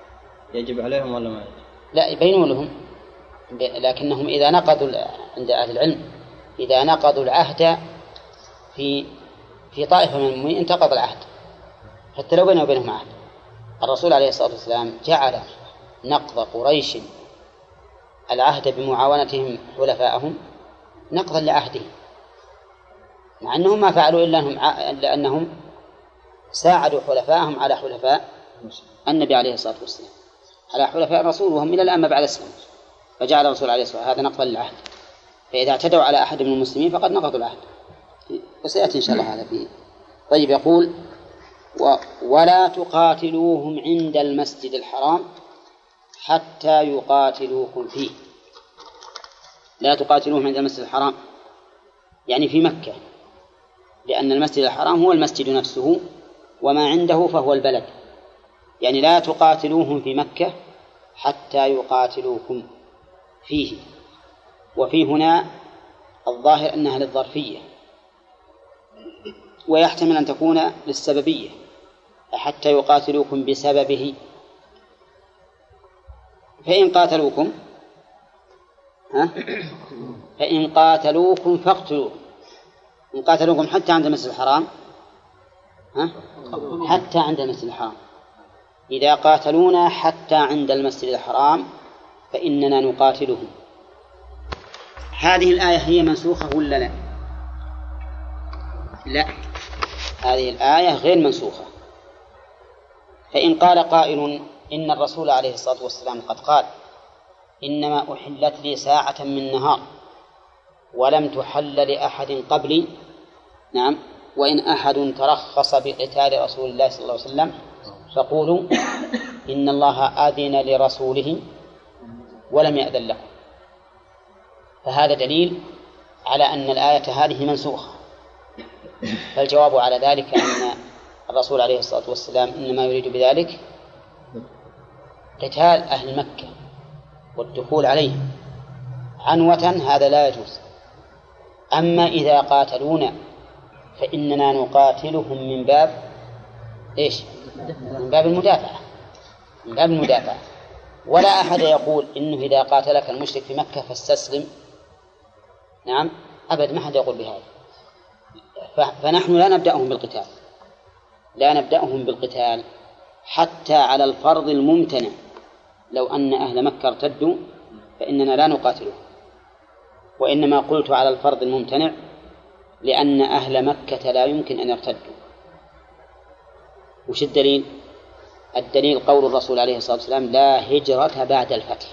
يجب عليهم ولا ما يجب؟ لا يبينوا لهم لكنهم إذا نقضوا عند أهل العلم إذا نقضوا العهد في في طائفة من المؤمنين انتقض العهد. حتى لو بينه وبينهم عهد. الرسول عليه الصلاة والسلام جعل نقض قريش العهد بمعاونتهم حلفاءهم نقضا لعهدهم مع أنهم ما فعلوا إلا أنهم إلا أنهم ساعدوا حلفاءهم على حلفاء النبي عليه الصلاة والسلام على حلفاء الرسول وهم إلى الآن ما بعد السلام فجعل الرسول عليه الصلاة والسلام هذا نقضا للعهد فإذا اعتدوا على أحد من المسلمين فقد نقضوا العهد وسيأتي إن شاء الله هذا فيه طيب يقول و ولا تقاتلوهم عند المسجد الحرام حتى يقاتلوكم فيه. لا تقاتلوهم عند المسجد الحرام يعني في مكة لأن المسجد الحرام هو المسجد نفسه وما عنده فهو البلد. يعني لا تقاتلوهم في مكة حتى يقاتلوكم فيه. وفي هنا الظاهر أنها للظرفية ويحتمل أن تكون للسببية. حتى يقاتلوكم بسببه. فإن قاتلوكم ها؟ فإن قاتلوكم فاقتلوهم إن قاتلوكم حتى عند المسجد الحرام ها؟ حتى عند المسجد الحرام. إذا قاتلونا حتى عند المسجد الحرام فإننا نقاتلهم. هذه الآية هي منسوخة ولا لا؟ لا. هذه الآية غير منسوخة. فإن قال قائل إن الرسول عليه الصلاة والسلام قد قال إنما أحلت لي ساعة من نهار ولم تحل لأحد قبلي. نعم. وإن أحد ترخص بقتال رسول الله صلى الله عليه وسلم فقولوا إن الله أذن لرسوله ولم يأذن لكم. فهذا دليل على أن الآية هذه منسوخة. فالجواب على ذلك أن الرسول عليه الصلاة والسلام إنما يريد بذلك قتال أهل مكة والدخول عليهم. عنوة هذا لا يجوز. أما إذا قاتلونا فإننا نقاتلهم من باب إيش؟ من باب المدافعة. من باب المدافعة. ولا أحد يقول إنه إذا قاتلك المشرك في مكة فاستسلم. نعم أبد ما حد يقول بهذا. فنحن لا نبدأهم بالقتال. لا نبدأهم بالقتال حتى على الفرض الممتنع. لو أن أهل مكة ارتدوا فإننا لا نقاتلهم. وإنما قلت على الفرض الممتنع لأن أهل مكة لا يمكن أن يرتدوا. وش الدليل؟ الدليل قول الرسول عليه الصلاة والسلام لا هجرة بعد الفتح.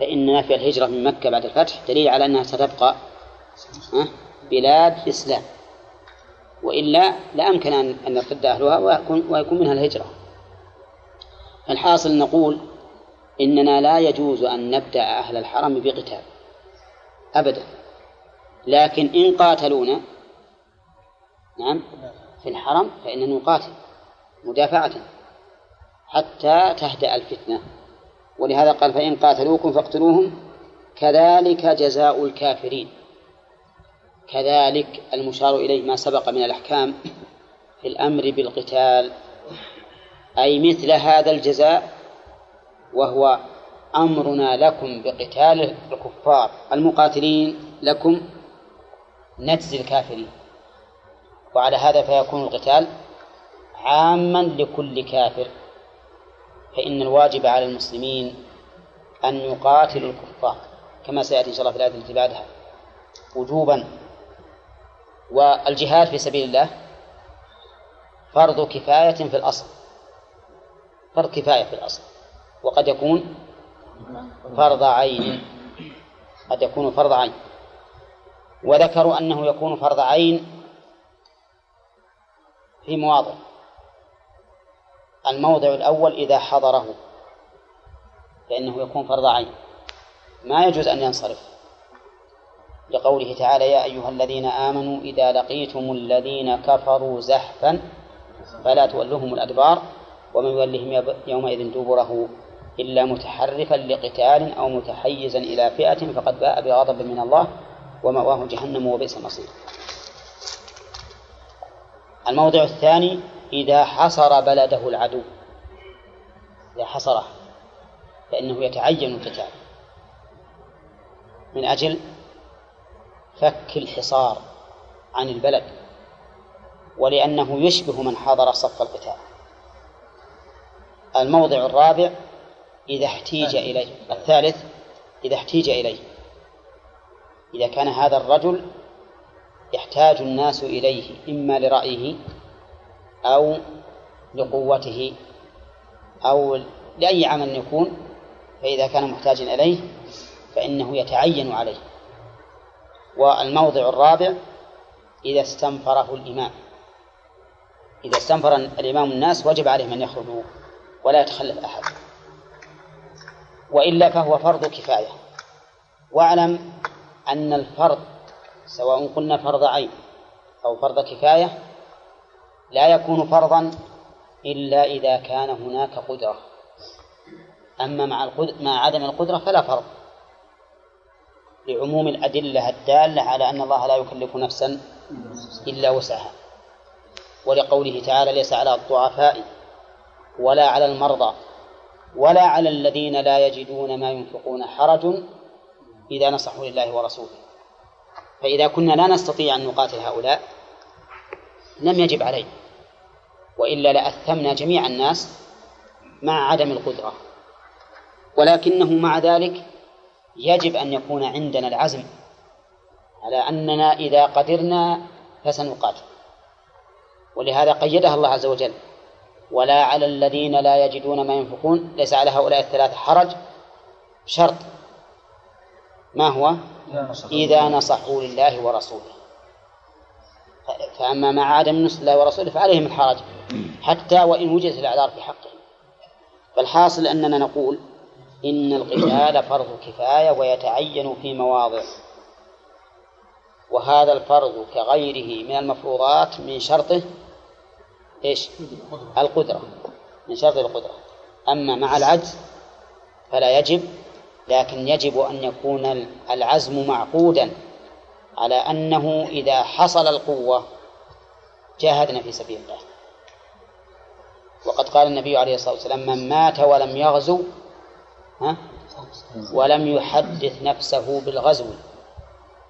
فإن نفي الهجرة من مكة بعد الفتح دليل على أنها ستبقى بلاد إسلام. وإلا لا أمكن أن يرتد أهلها ويكون منها الهجرة. الحاصل نقول إننا لا يجوز أن نبدأ أهل الحرم بقتال. أبدا. لكن إن قاتلونا نعم في الحرم فإننا نقاتل مدافعة حتى تهدأ الفتنة. ولهذا قال فإن قاتلوكم فاقتلوهم. كذلك جزاء الكافرين. كذلك المشار إليه ما سبق من الأحكام في الأمر بالقتال. أي مثل هذا الجزاء وهو أمرنا لكم بقتال الكفار المقاتلين لكم نجزي الكافرين. وعلى هذا فيكون القتال عاما لكل كافر. فإن الواجب على المسلمين أن يقاتلوا الكفار كما سيأتي إن شاء الله في الآية التي بعدها وجوبا والجهاد في سبيل الله فرض كفاية في الأصل. فرض كفاية في الأصل. وقد يكون فرض عين. قد يكون فرض عين. وذكروا أنه يكون فرض عين في مواضع. الموضع الأول إذا حضره. فإنه يكون فرض عين. ما يجوز أن ينصرف. لقوله تعالى يا أيها الذين آمنوا إذا لقيتم الذين كفروا زحفا فلا تولوهم الأدبار ومن يولهم يومئذ دبره إلا متحرفا لقتال أو متحيزا إلى فئة فقد باء بغضب من الله ومأواه جهنم وبئس المصير. الموضع الثاني إذا حصر بلده العدو. إذا حصره فإنه يتعين القتال. من أجل فك الحصار عن البلد ولأنه يشبه من حضر صف القتال. الموضع الرابع إذا احتيج إليه. الثالث إذا احتيج إليه. إذا كان هذا الرجل يحتاج الناس إليه إما لرأيه أو لقوته أو لأي عمل يكون فإذا كان محتاجا إليه فإنه يتعين عليه. والموضع الرابع إذا استنفره الإمام. إذا استنفر الإمام الناس وجب عليهم أن يخرجوا ولا يتخلف أحد. وإلا فهو فرض كفاية. واعلم أن الفرض سواء قلنا فرض عين أو فرض كفاية لا يكون فرضا إلا إذا كان هناك قدرة. أما مع القدر مع عدم القدرة فلا فرض. لعموم الأدلة الدالة على أن الله لا يكلف نفسا إلا وسعها. ولقوله تعالى ليس على الضعفاء ولا على المرضى ولا على الذين لا يجدون ما ينفقون حرج إذا نصحوا لله ورسوله. فإذا كنا لا نستطيع أن نقاتل هؤلاء لم يجب علينا وإلا لأثمنا جميع الناس مع عدم القدرة. ولكنه مع ذلك يجب أن يكون عندنا العزم على أننا إذا قدرنا فسنقاتل. ولهذا قيدها الله عز وجل ولا على الذين لا يجدون ما ينفقون ليس على هؤلاء الثلاثة حرج شرط ما هو؟ إذا نصحوا لله. ورسوله. فأما مع عدم النصح لله ورسوله فعليهم الحرج حتى وإن وجدت الأعذار في حقهم. فالحاصل أننا نقول إن القتال فرض كفاية ويتعين في مواضع وهذا الفرض كغيره من المفروضات من شرطه إيش؟ القدرة من شرط القدرة أما مع العجز فلا يجب لكن يجب أن يكون العزم معقودا على أنه إذا حصل القوة جاهدنا في سبيل الله وقد قال النبي عليه الصلاة والسلام من مات ولم يغزو ها؟ ولم يحدث نفسه بالغزو.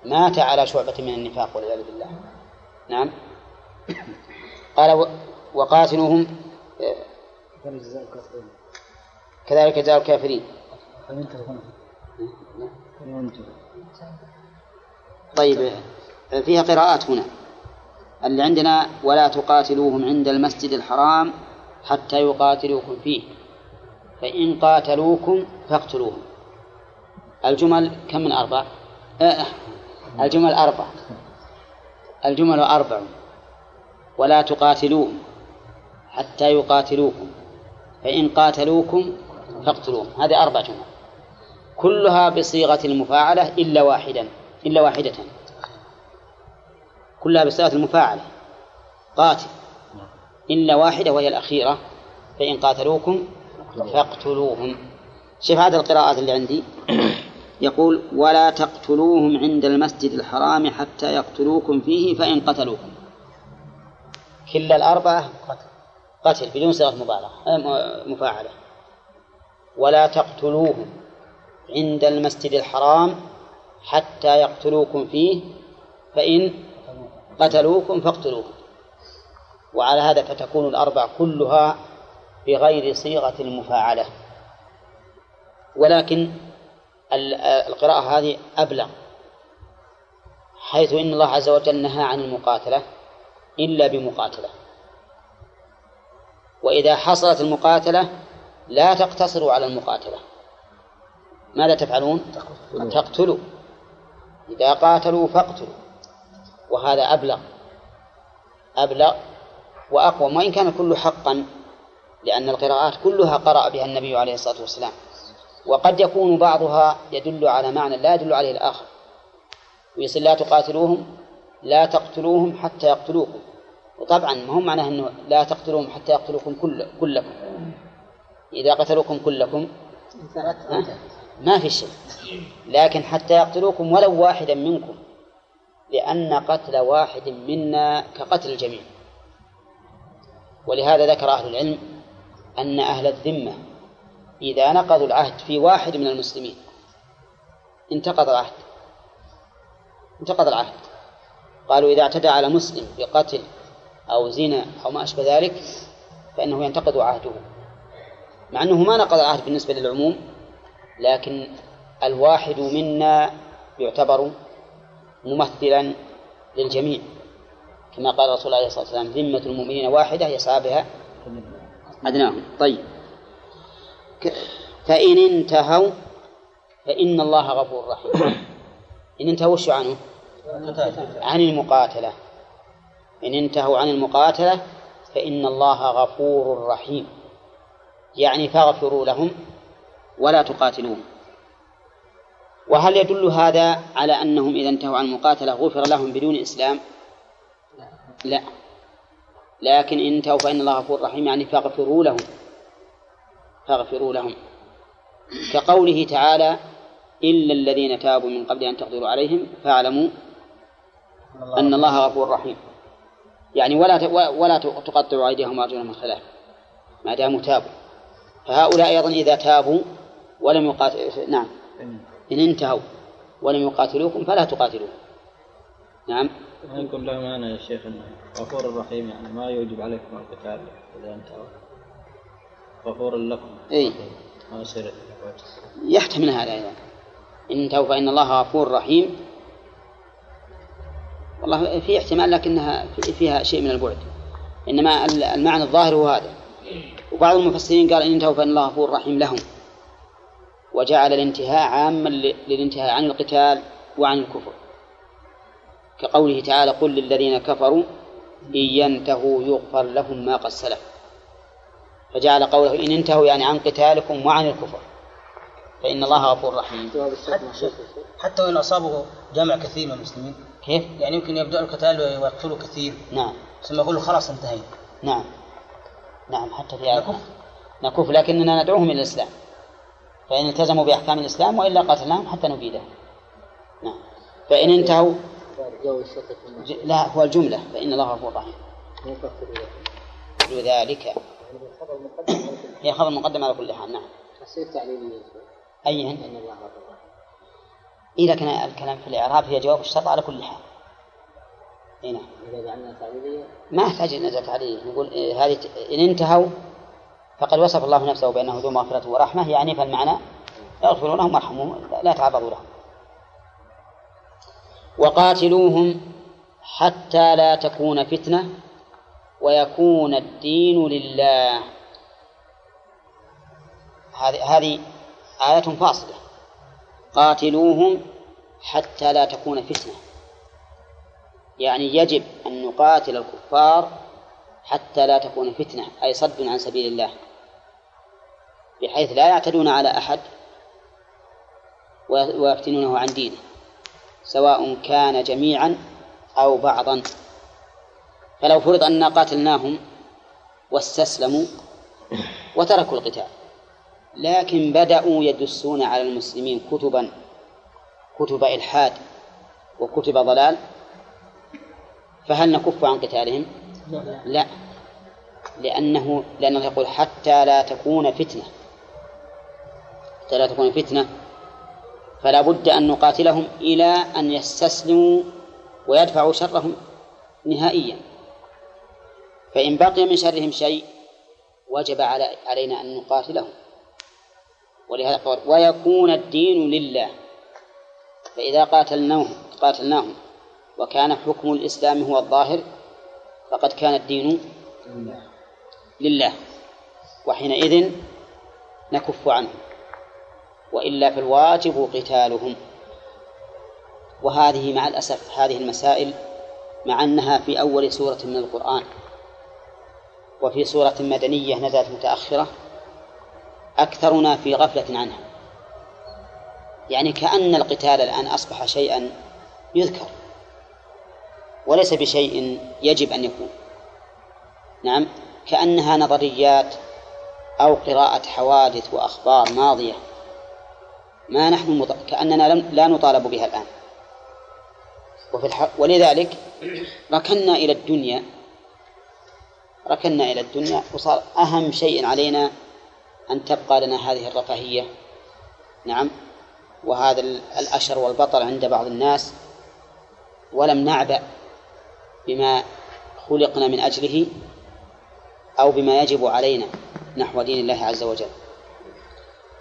مات على شعبة من النفاق والعياذ بالله. نعم. قال وقاتلوهم كذلك جزاء الكافرين. طيب فيها قراءات هنا. اللي عندنا ولا تقاتلوهم عند المسجد الحرام حتى يقاتلوكم فيه. فإن قاتلوكم فاقتلوهم. الجمل كم من أربع آه الجمل أربع الجمل أربع. ولا تقاتلوهم حتى يقاتلوكم. فإن قاتلوكم فاقتلوهم. هذه أربع جمل. كلها بصيغة المفاعلة إلا واحدا إلا واحدة. كلها بصيغة المفاعلة. قاتل. إلا واحدة وهي الأخيرة. فإن قاتلوكم فاقتلوهم. شوف هذه القراءات اللي عندي. يقول ولا تقتلوهم عند المسجد الحرام حتى يقتلوكم فيه فإن قتلوكم. كلا الأربعة قتل. بدون صيغة مبالغة مفاعلة. ولا تقتلوهم عند المسجد الحرام حتى يقتلوكم فيه فإن قتلوكم فاقتلوهم. وعلى هذا فتكون الأربع كلها بغير صيغة المفاعلة. ولكن القراءة هذه أبلغ حيث إن الله عز وجل نهى عن المقاتلة إلا بمقاتلة. وإذا حصلت المقاتلة لا تقتصروا على المقاتلة. ماذا تفعلون؟ تقتلوا. إذا قاتلوا فاقتلوا. وهذا أبلغ أبلغ وأقوم وإن كان كله حقا لأن القراءات كلها قرأ بها النبي عليه الصلاة والسلام. وقد يكون بعضها يدل على معنى لا يدل عليه الآخر. ويصل لا تقاتلوهم لا تقتلوهم حتى يقتلوكم. وطبعا ما هو معناه أنه لا تقتلوهم حتى يقتلوكم كل كلكم. إذا قتلوكم كلكم ما في شيء. لكن حتى يقتلوكم ولو واحدا منكم. لأن قتل واحد منا كقتل الجميع. ولهذا ذكر أهل العلم أن أهل الذمة إذا نقضوا العهد في واحد من المسلمين انتقض العهد. انتقض العهد. قالوا إذا اعتدى على مسلم بقتل أو زنا أو ما أشبه ذلك فإنه ينتقض عهده. مع أنه ما نقض العهد بالنسبة للعموم لكن الواحد منا يعتبر ممثلا للجميع. كما قال الرسول عليه الصلاة والسلام ذمة المؤمنين واحدة يسعى بها أدناهم. طيب. فإن انتهوا فإن الله غفور رحيم. إن انتهوا وش عنه؟ عن المقاتلة. إن انتهوا عن المقاتلة فإن الله غفور رحيم. يعني فاغفروا لهم ولا تقاتلوهم. وهل يدل هذا على أنهم إذا انتهوا عن المقاتلة غفر لهم بدون إسلام؟ لا. لكن إن انتهوا فإن الله غفور رحيم يعني فاغفروا لهم. فاغفروا لهم. كقوله تعالى إلا الذين تابوا من قبل أن تقدروا عليهم فاعلموا أن الله غفور رحيم. يعني ولا ولا تقطعوا أيديهم وأرجلهم من خلاف ما داموا تابوا. فهؤلاء أيضا إذا تابوا ولم يقاتل نعم. إن انتهوا ولم يقاتلوكم فلا تقاتلوهم. نعم. يكون له معنى يا شيخ إنه غفور رحيم يعني ما يوجب عليكم القتال إذا انتهوا غفور لكم. إي. ما يصير يحتمل هذا أيضا. إن انتهوا فان الله غفور رحيم. والله في احتمال لكنها فيها شيء من البعد. إنما المعنى الظاهر هو هذا. وبعض المفسرين قال إن انتهوا فان الله غفور رحيم لهم. وجعل الانتهاء عاما للانتهاء عن القتال وعن الكفر. كقوله تعالى قل للذين كفروا إن ينتهوا يغفر لهم ما قد سلف. فجعل قوله إن انتهوا يعني عن قتالكم وعن الكفر. فإن الله غفور رحيم. حتى وإن أصابه جمع كثير من المسلمين. كيف؟ يعني يمكن يبدأ القتال ويقتلوا كثير. نعم. ثم يقول خلاص انتهينا. نعم. نعم حتى في نكف. نكف لكننا ندعوهم إلى الإسلام. فإن التزموا بأحكام الإسلام وإلا قتلناهم حتى نبيده نعم. فإن انتهوا لا هو الجملة فإن الله غفور رحيم. ذلك هي خبر مقدم على كل حال نعم. أي إيه لكن الكلام في الإعراب هي جواب الشرط على كل حال. إي نعم. ما يحتاج ان نزل تعليل نقول إيه هذه إن انتهوا فقد وصف الله نفسه بأنه ذو مغفرة ورحمة يعني فالمعنى اغفروا لهم وارحموهم لا تعرضوا لهم. وقاتلوهم حتى لا تكون فتنة ويكون الدين لله. هذه آية فاصلة. قاتلوهم حتى لا تكون فتنة. يعني يجب أن نقاتل الكفار حتى لا تكون فتنة أي صد عن سبيل الله. بحيث لا يعتدون على أحد ويفتنونه عن دينه. سواء كان جميعا أو بعضا فلو فرض أننا قاتلناهم واستسلموا وتركوا القتال لكن بدأوا يدسون على المسلمين كتبا كتب إلحاد وكتب ضلال فهل نكف عن قتالهم؟ لا لأنه لأنه يقول حتى لا تكون فتنة حتى لا تكون فتنة فلا بد أن نقاتلهم إلى أن يستسلموا ويدفعوا شرهم نهائيا. فإن بقي من شرهم شيء وجب علينا أن نقاتلهم. ولهذا قال ويكون الدين لله. فإذا قاتلناهم قاتلناهم وكان حكم الإسلام هو الظاهر فقد كان الدين لله. وحينئذ نكف عنهم وإلا فالواجب قتالهم. وهذه مع الأسف هذه المسائل مع أنها في أول سورة من القرآن. وفي سورة مدنية نزلت متأخرة أكثرنا في غفلة عنها. يعني كأن القتال الآن أصبح شيئا يذكر وليس بشيء يجب أن يكون. نعم كأنها نظريات أو قراءة حوادث وأخبار ماضية. ما نحن. كأننا لم لا نطالب بها الآن. وفي الح... ولذلك ركنا إلى الدنيا. ركنا إلى الدنيا. وصار أهم شيء علينا أن تبقى لنا هذه الرفاهية. نعم. وهذا الأشر والبطر عند بعض الناس. ولم نعبأ بما خلقنا من أجله أو بما يجب علينا نحو دين الله عز وجل.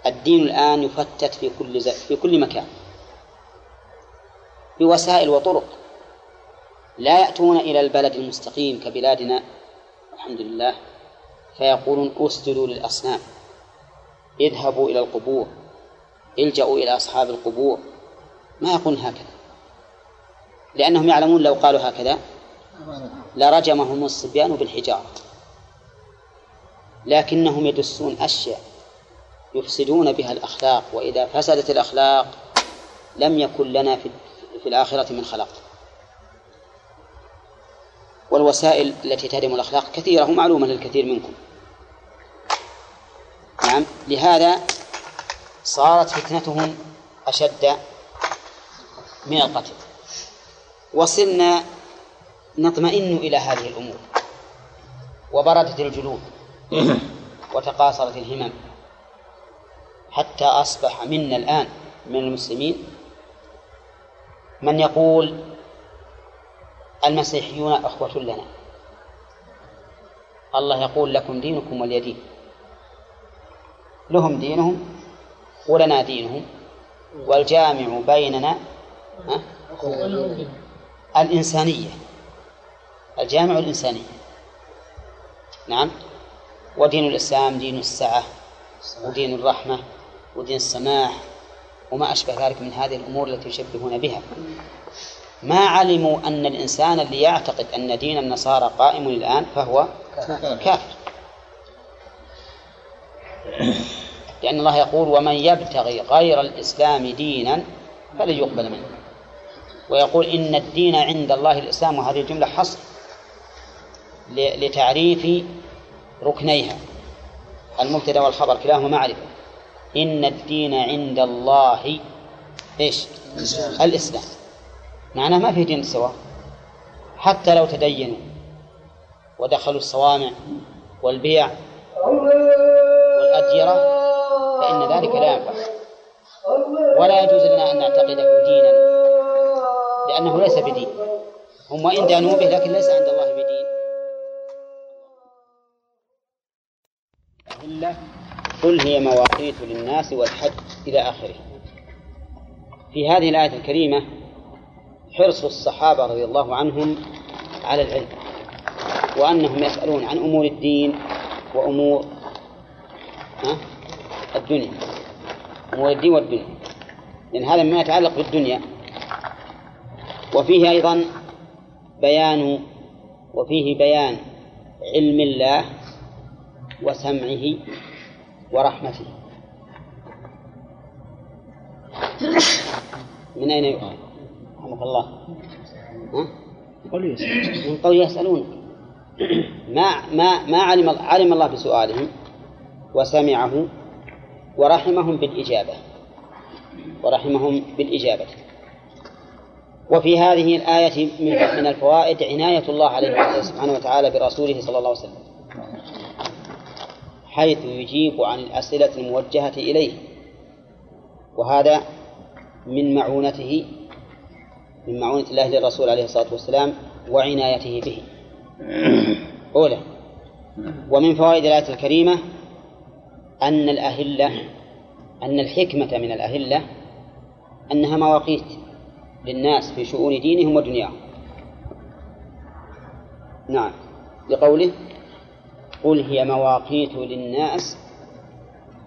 الدين الآن يفتت في كل في كل مكان. بوسائل وطرق. لا يأتون إلى البلد المستقيم كبلادنا الحمد لله. فيقولون أسجدوا للأصنام. اذهبوا إلى القبور. الجأوا إلى أصحاب القبور. ما يقول هكذا. لأنهم يعلمون لو قالوا هكذا لرجمهم الصبيان بالحجارة. لكنهم يدسون أشياء. يفسدون بها الأخلاق وإذا فسدت الأخلاق لم يكن لنا في, في الآخرة من خلاق والوسائل التي تهدم الأخلاق كثيرة ومعلومة للكثير منكم. نعم لهذا صارت فتنتهم أشد من القتل. وصلنا نطمئن إلى هذه الأمور وبردت الجلود وتقاصرت الهمم. حتى أصبح منا الآن من المسلمين من يقول المسيحيون أخوة لنا. الله يقول لكم دينكم ولي دين لهم دينهم ولنا دينهم والجامع بيننا الإنسانية الجامع الإنسانية. نعم. ودين الإسلام دين السعة ودين الرحمة. ودين السماح وما أشبه ذلك من هذه الأمور التي يشبهون بها. ما علموا أن الإنسان اللي يعتقد أن دين النصارى قائم الآن فهو كافر. لأن الله يقول ومن يبتغي غير الإسلام دينا فلن يقبل منه. ويقول إن الدين عند الله الإسلام وهذه الجملة حصر لتعريف ركنيها المبتدأ والخبر كلاهما معرفة. إن الدين عند الله إيش؟ الإسلام. معناه ما في دين سواء حتى لو تدينوا ودخلوا الصوامع والبيع والأديرة فإن ذلك لا ينفع. ولا يجوز لنا أن نعتقده دينا لأنه ليس بدين. هم وإن دانوا به لكن ليس عند الله بدين. قل هي مواقيت للناس والحج إلى آخره. في هذه الآية الكريمة حرص الصحابة رضي الله عنهم على العلم وأنهم يسألون عن أمور الدين وأمور الدنيا أمور الدين والدنيا. لأن هذا مما يتعلق بالدنيا. وفيه أيضا بيان وفيه بيان علم الله وسمعه ورحمته. من أين يؤخذ؟ رحمك الله. ها؟ من قول يسألون ما ما ما علم علم الله بسؤالهم وسمعه ورحمهم بالإجابة. ورحمهم بالإجابة. وفي هذه الآية من الفوائد عناية الله عليه سبحانه وتعالى برسوله صلى الله عليه وسلم. حيث يجيب عن الأسئلة الموجهة إليه. وهذا من معونته من معونة الله للرسول عليه الصلاة والسلام وعنايته به. أولى ومن فوائد الآية الكريمة أن الأهلة أن الحكمة من الأهلة أنها مواقيت للناس في شؤون دينهم ودنياهم. نعم لقوله قل هي مواقيت للناس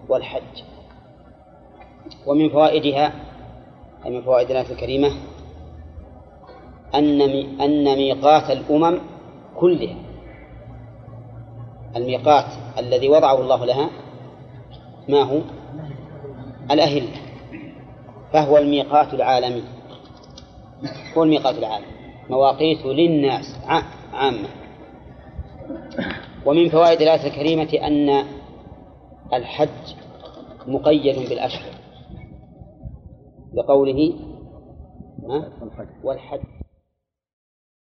والحج. ومن فوائدها أي من فوائد الآية الكريمة أن أن ميقات الأمم كلها الميقات الذي وضعه الله لها ما هو؟ الأهلة فهو الميقات العالمي. هو الميقات العالمي. مواقيت للناس عامة. ومن فوائد الآية الكريمة أن الحج مقيد بالأشهر. بقوله والحج.